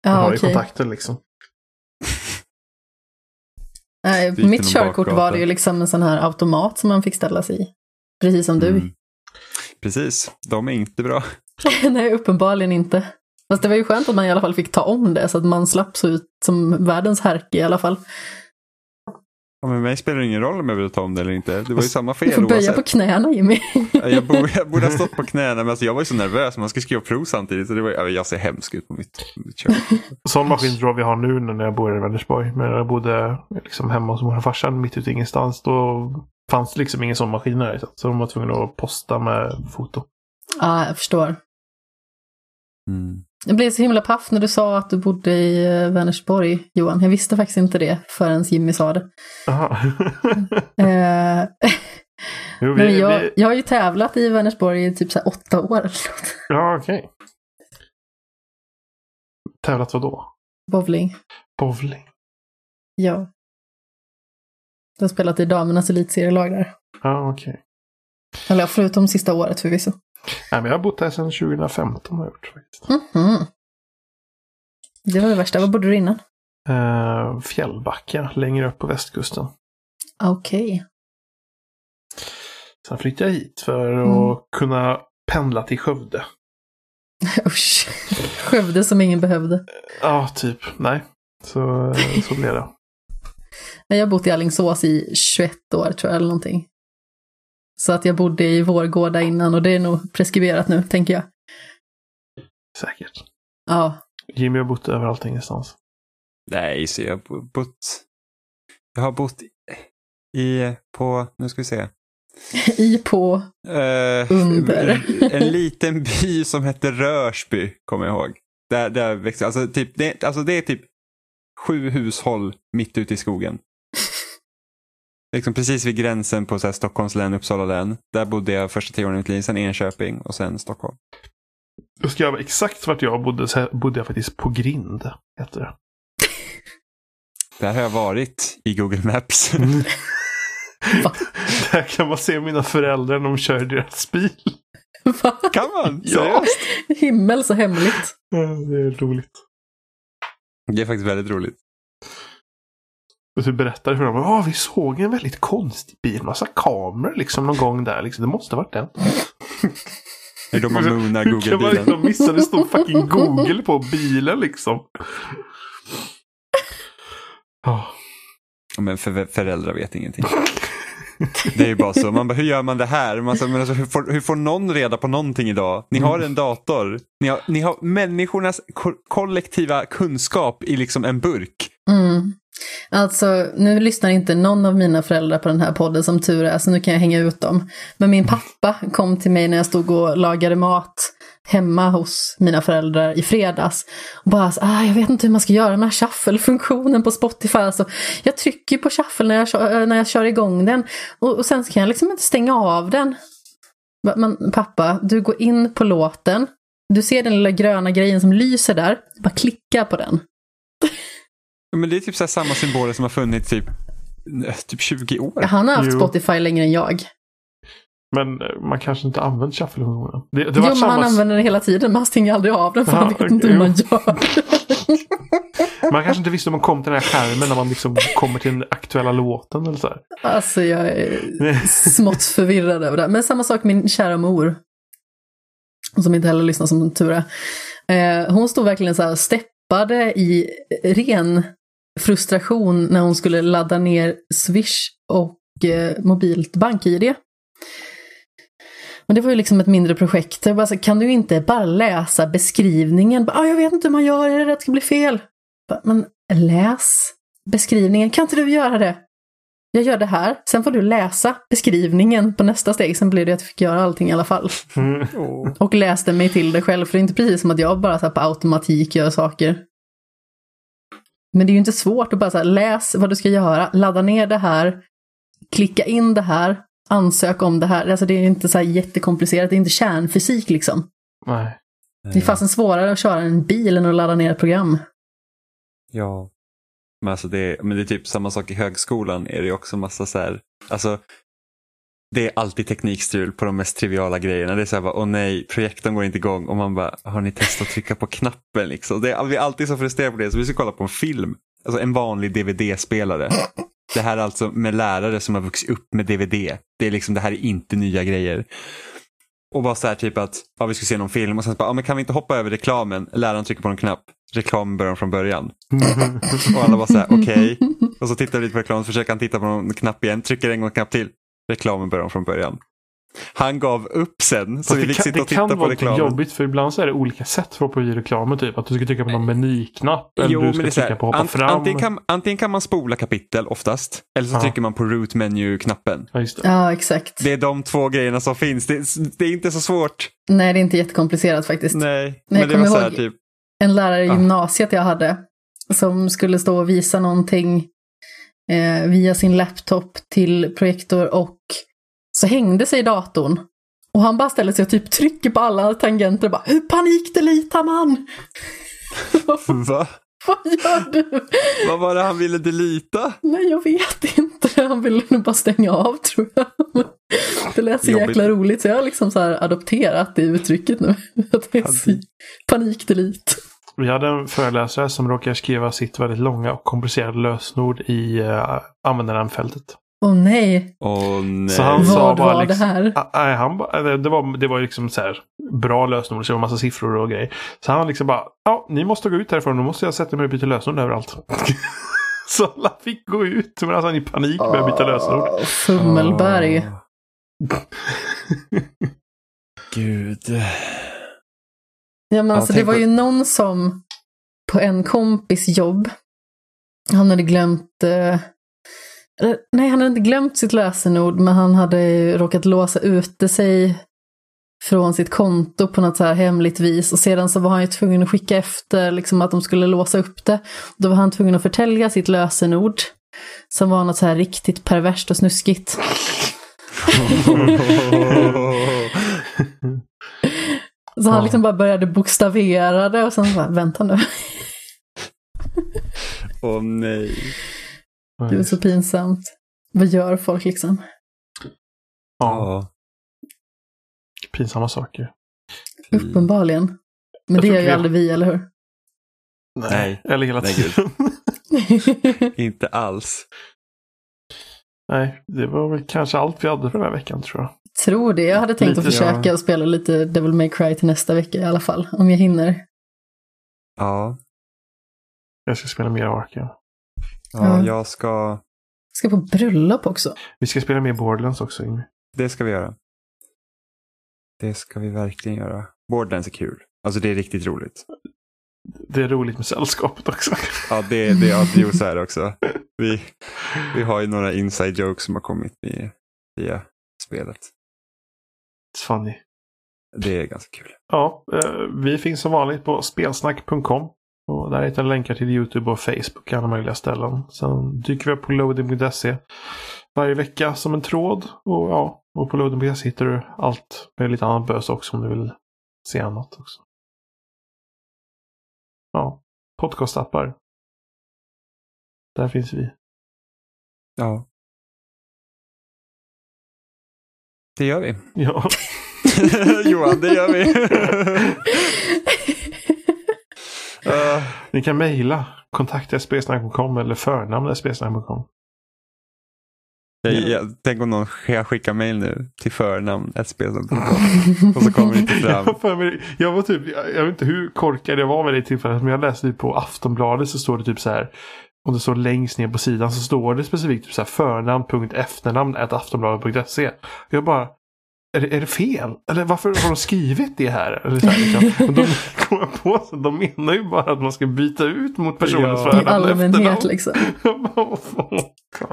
Jag Ja, har ju kontakter liksom. Nej, på mitt körkort bakgata. var det ju liksom en sån här automat som man fick ställa sig i. Precis som du. Mm. Precis, de är inte bra. Nej, uppenbarligen inte. Fast det var ju skönt att man i alla fall fick ta om det så att man slapp så ut som världens härke i alla fall. Ja, men mig spelar det ingen roll om jag vill ta om det eller inte. Det var ju samma Du fel får böja oavsett. på knäna Jimmy. Ja, Jag borde, jag borde ha stått på knäna, men alltså jag var ju så nervös. Man ska skriva prov samtidigt. Så det var, ja, jag ser hemsk ut på mitt, mitt körkort. Sån maskin tror jag vi har nu när jag bor i Vänersborg. Men när jag bodde liksom hemma hos morfar och farsan mitt ute i ingenstans. Då fanns det liksom ingen sån maskin här. Så de var tvungna att posta med foto. Ja, jag förstår. Mm. Jag blev så himla paff när du sa att du bodde i eh, Vänersborg, Johan. Jag visste faktiskt inte det förrän Jimmy sa det. Eh, jo, vi, men jag, vi, jag har ju tävlat i Vänersborg i typ så åtta år. eller något. ja, okej. Tävlat vad då? Bowling. Bowling? Ja. Jag har spelat i damernas elitserielag där. Ja, okej. Eller ja, förutom sista året förvisso. Nej, men jag har bott här sedan 2015 har jag gjort faktiskt. Mhm. Det var det värsta. Var bodde du innan? Eh, Fjällbacka, längre upp på västkusten. Okej. Sen flyttade jag hit för att Mm. kunna pendla till Skövde. Usch. Skövde som ingen behövde. Ja, typ. Nej. Så, så blev det. Jag har bott i Alingsås i 21 år tror jag, eller någonting. Så att jag bodde i Vårgårda innan och det är nog preskriberat nu, tänker jag. Säkert. Ja. Jimmy har bott överallt ingenstans. Nej, så jag har bo- bott... Jag har bott i, på, nu ska vi se. I på... Eh, Under. en liten by som heter Rörsby, kommer jag ihåg. Där, där växte, alltså, typ, det, alltså det är typ sju hushåll mitt ute i skogen. Liksom precis vid gränsen på så här, Stockholms län, Uppsala län. Där bodde jag första tio åren i mitt liv, sen Enköping och sen Stockholm. Då ska jag exakt vart jag bodde så här bodde jag faktiskt på Grind. Heter det. Där har jag varit i Google Maps. Va? Där kan man se mina föräldrar när de kör deras bil. Va? kan man? Ja. Himmel så hemligt. Ja, Det är roligt. Det är faktiskt väldigt roligt. Och så berättar hur de bara, vi såg en väldigt konstig bil. Massa kameror liksom någon gång där. Liksom. Det måste ha varit den. Det är då man moonar Hur kan man Google-bilen. liksom missa? Det stod fucking Google på bilen liksom. Ja. Men för, föräldrar vet ingenting. Det är ju bara så, man bara, hur gör man det här? Man, så, men alltså, hur, får, hur får någon reda på någonting idag? Ni har en dator, ni har, ni har människornas ko kollektiva kunskap i liksom en burk. Mm. Alltså, nu lyssnar inte någon av mina föräldrar på den här podden som tur är, så nu kan jag hänga ut dem. Men min pappa kom till mig när jag stod och lagade mat hemma hos mina föräldrar i fredags. Och bara, ah, jag vet inte hur man ska göra med shuffle-funktionen på Spotify. Alltså, jag trycker på shuffle när jag, kör, eh, när jag kör igång den och, och sen kan jag liksom inte stänga av den. Men pappa, du går in på låten, du ser den lilla gröna grejen som lyser där, bara klicka på den. Men det är typ så samma symboler som har funnits typ, typ 20 år. Han har haft Jo. Spotify längre än jag. Men eh, man kanske inte använt shuffle-funktionen. Det, det Jo, men samma... han använder den hela tiden, men han stänger aldrig av den för han Ja, vet inte hur man gör. Man kanske inte visste om man kom till den här skärmen när man liksom kommer till den aktuella låten eller så här. Alltså jag är smått förvirrad över det. Men samma sak min kära mor. Som inte heller lyssnar som tur är. Eh, hon stod verkligen så här steppade i ren frustration när hon skulle ladda ner Swish och eh, mobilt bank-id. Men det var ju liksom ett mindre projekt. Jag bara, så, kan du inte bara läsa beskrivningen? Bara, ah, jag vet inte hur man gör, är det rätt? Det ska bli fel. Bara, Men läs beskrivningen, kan inte du göra det? Jag gör det här, sen får du läsa beskrivningen på nästa steg. Sen blir det att jag fick göra allting i alla fall. Mm. Och läste mig till det själv, för det är inte precis som att jag bara så här på automatik gör saker. Men det är ju inte svårt att bara så här, läs vad du ska göra, ladda ner det här, klicka in det här, ansök om det här. Alltså det är inte så här jättekomplicerat, det är inte kärnfysik liksom. Nej. Det är fastän svårare att köra en bil än att ladda ner ett program. Ja. Men, alltså det, men det är typ samma sak i högskolan. är det ju också massa så här, alltså det är alltid teknikstrul på de mest triviala grejerna. Det är så här bara, åh nej, projektorn går inte igång och man bara, har ni testat att trycka på knappen liksom? Det är, vi är alltid så frustrerade på det, så vi ska kolla på en film. Alltså en vanlig DVD-spelare. Det här är alltså med lärare som har vuxit upp med DVD. Det är liksom, det här är inte nya grejer. Och bara så här typ att, ja vi ska se någon film och sen så bara, ja men kan vi inte hoppa över reklamen? Läraren trycker på en knapp, reklamen börjar från början. Och alla bara så här, okej. Och så tittar vi lite på reklamen, så försöker han titta på någon knapp igen, trycker en gång knapp till. Reklamen börjar om från början. Han gav upp sen, så Fast vi det fick kan, sitta det och titta kan på vara lite reklamen. jobbigt för ibland så är det olika sätt för att hoppa i reklamen. Typ att du ska trycka på någon menyknapp. Eller Jo, du men ska det trycka här, på hoppa ant, fram. antingen, kan, antingen kan man spola kapitel oftast, eller så Ja. trycker man på root menu-knappen. Ja, just det. Ja, exakt. Det är de två grejerna som finns. Det, det är inte så svårt. Nej, det är inte jättekomplicerat faktiskt. Nej, Nej, men det var så här typ. en lärare i gymnasiet jag hade som skulle stå och visa någonting eh, via sin laptop till projektor och så hängde sig datorn. Och han bara ställer sig och typ trycker på alla tangenter och bara hur panikdelitar man? Va? Vad gör du? Vad var det han ville delita? Nej, jag vet inte. Han ville nog bara stänga av tror jag. Det lät så Jobbigt. jäkla roligt så jag har liksom så här adopterat det uttrycket nu. Att det är så panikdelit. Vi hade en föreläsare som råkade skriva sitt väldigt långa och komplicerade lösenord i uh, användarnamnfältet. Åh nej, Åh nej. Så han sa vad bara var liksom- det här? Ah, Nej, han bara, det, det var, det var liksom så här bra lösenord, så det var massa siffror och grejer. Så han liksom bara, ja, ni måste gå ut härifrån, då måste jag sätta mig och byta lösenord överallt. så alla fick gå ut, men alltså han i panik började byta lösenord. Åh, Fummelberg. Åh. Gud. Ja men alltså det var ju någon som på en kompis jobb, han hade glömt, eh, nej han hade inte glömt sitt lösenord men han hade råkat låsa ute sig från sitt konto på något så här hemligt vis och sedan så var han ju tvungen att skicka efter liksom att de skulle låsa upp det. Då var han tvungen att förtälja sitt lösenord som var något så här riktigt perverst och snuskigt. Så han Ja. liksom bara började bokstavera det och sen bara, vänta nu. Åh nej. Det är så pinsamt. Vad gör folk liksom? Ja, pinsamma saker. Uppenbarligen. Men Jag det gör ju aldrig vi, eller hur? Nej. Eller hela Nej, tiden. Inte alls. Nej, det var väl kanske allt vi hade för den här veckan tror jag. Tror det. Jag hade tänkt att Lite, försöka ja. spela lite Devil May Cry till nästa vecka i alla fall. Om jag hinner. Ja. Jag ska spela mer Arkham. Ja, Ja. jag ska Ska på bröllop också. Vi ska spela mer Borderlands också, Ingrid. Det ska vi göra. Det ska vi verkligen göra. Borderlands är kul. Alltså det är riktigt roligt. Det är roligt med sällskapet också. Ja, det, det, ja, så är det också. Vi, vi har ju några inside jokes som har kommit via, via spelet. It's funny. Det är ganska kul. Ja, eh, vi finns som vanligt på spelsnack.com. Och där hittar ni länkar till YouTube och Facebook och alla möjliga ställen. Sen dyker vi upp på loading.se varje vecka som en tråd. Och ja, och på loading.se hittar du allt med lite annat bös också om du vill se annat också. Ja, podcastappar. Där finns vi. Ja. Det gör vi. Ja, Johan, det gör vi. Uh, ni kan mejla kontakta.spelsnack.com eller förnamn.spelsnack.com. jag, jag, tänk om någon sk- skickar mail nu till förnamn och så kommer det inte fram. Jag, var typ, jag vet inte hur korkad jag var vid det tillfället, men jag läste typ på Aftonbladet så står det typ så här. Om det står längst ner på sidan så står det specifikt typ så här förnamn.efternamn aftonbladet.se. Jag bara, är det, är det fel? Eller varför har de skrivit det här? Eller så här liksom. Och de på, så de menar ju bara att man ska byta ut mot personens Ja. I förnamn och allmänhet efternamn. liksom.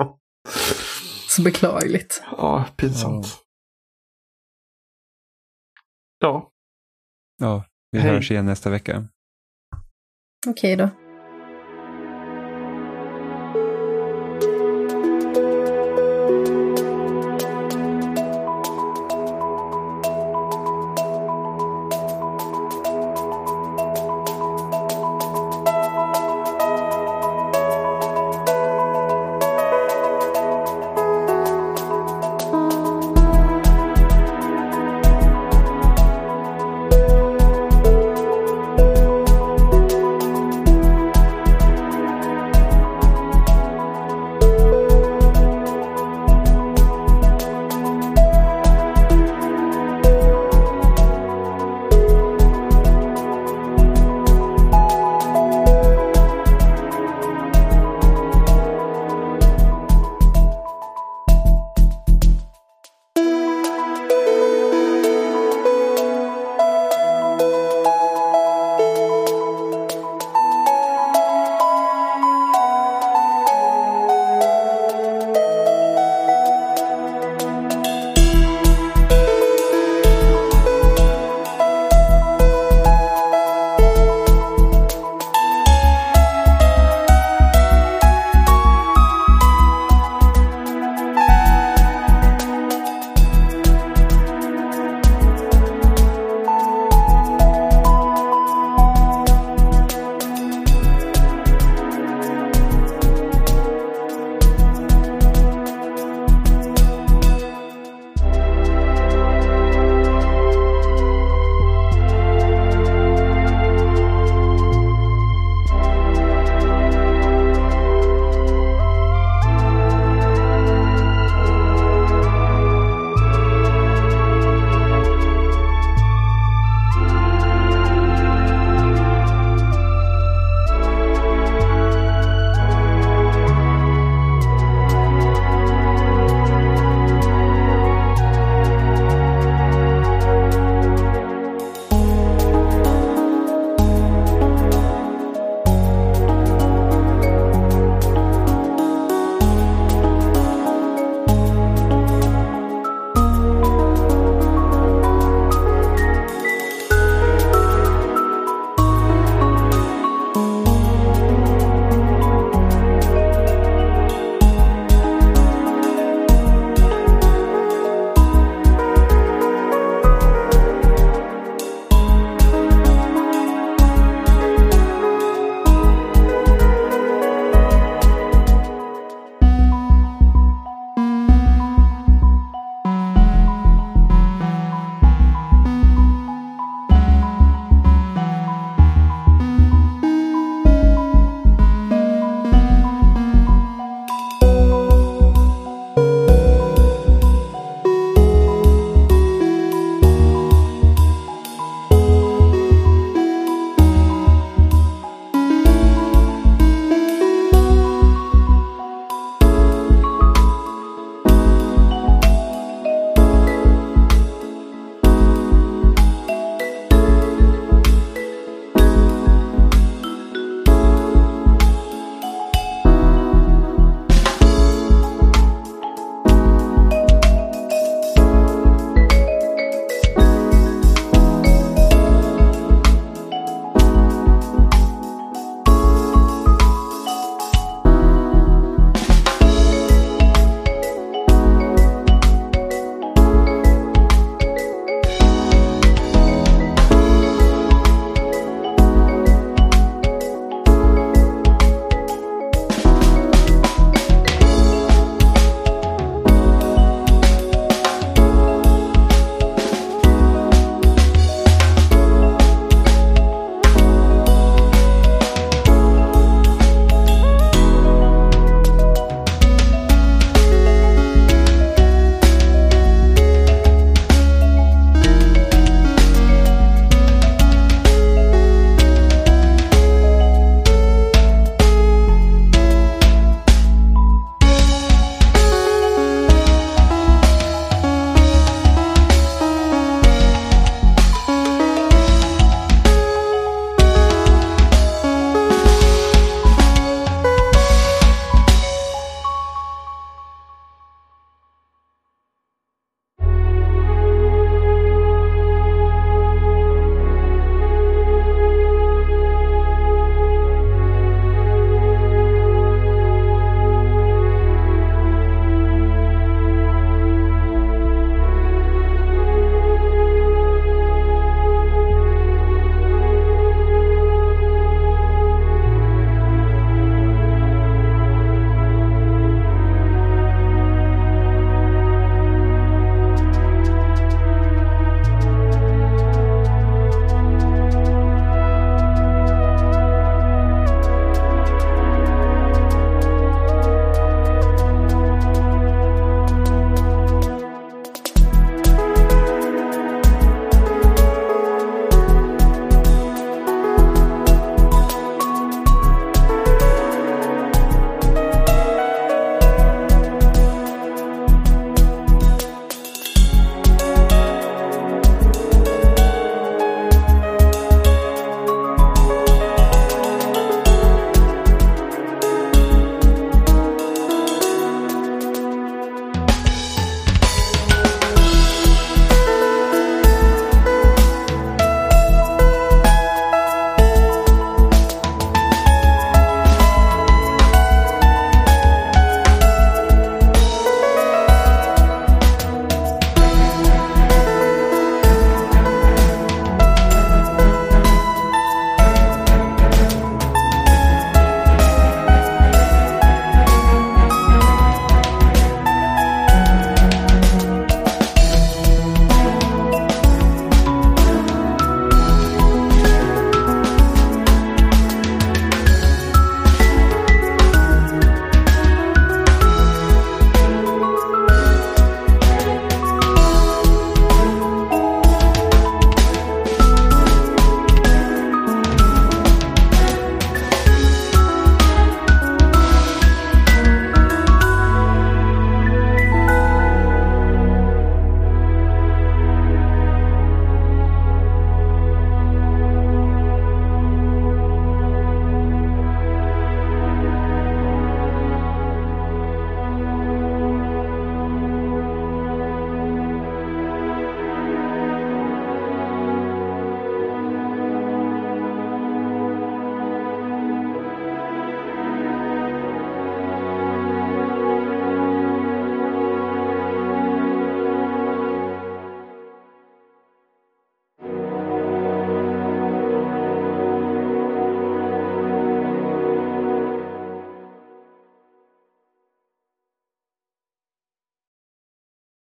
Så beklagligt. Ja, pinsamt. Ja, Ja, vi Hej. hörs igen nästa vecka. Okej då.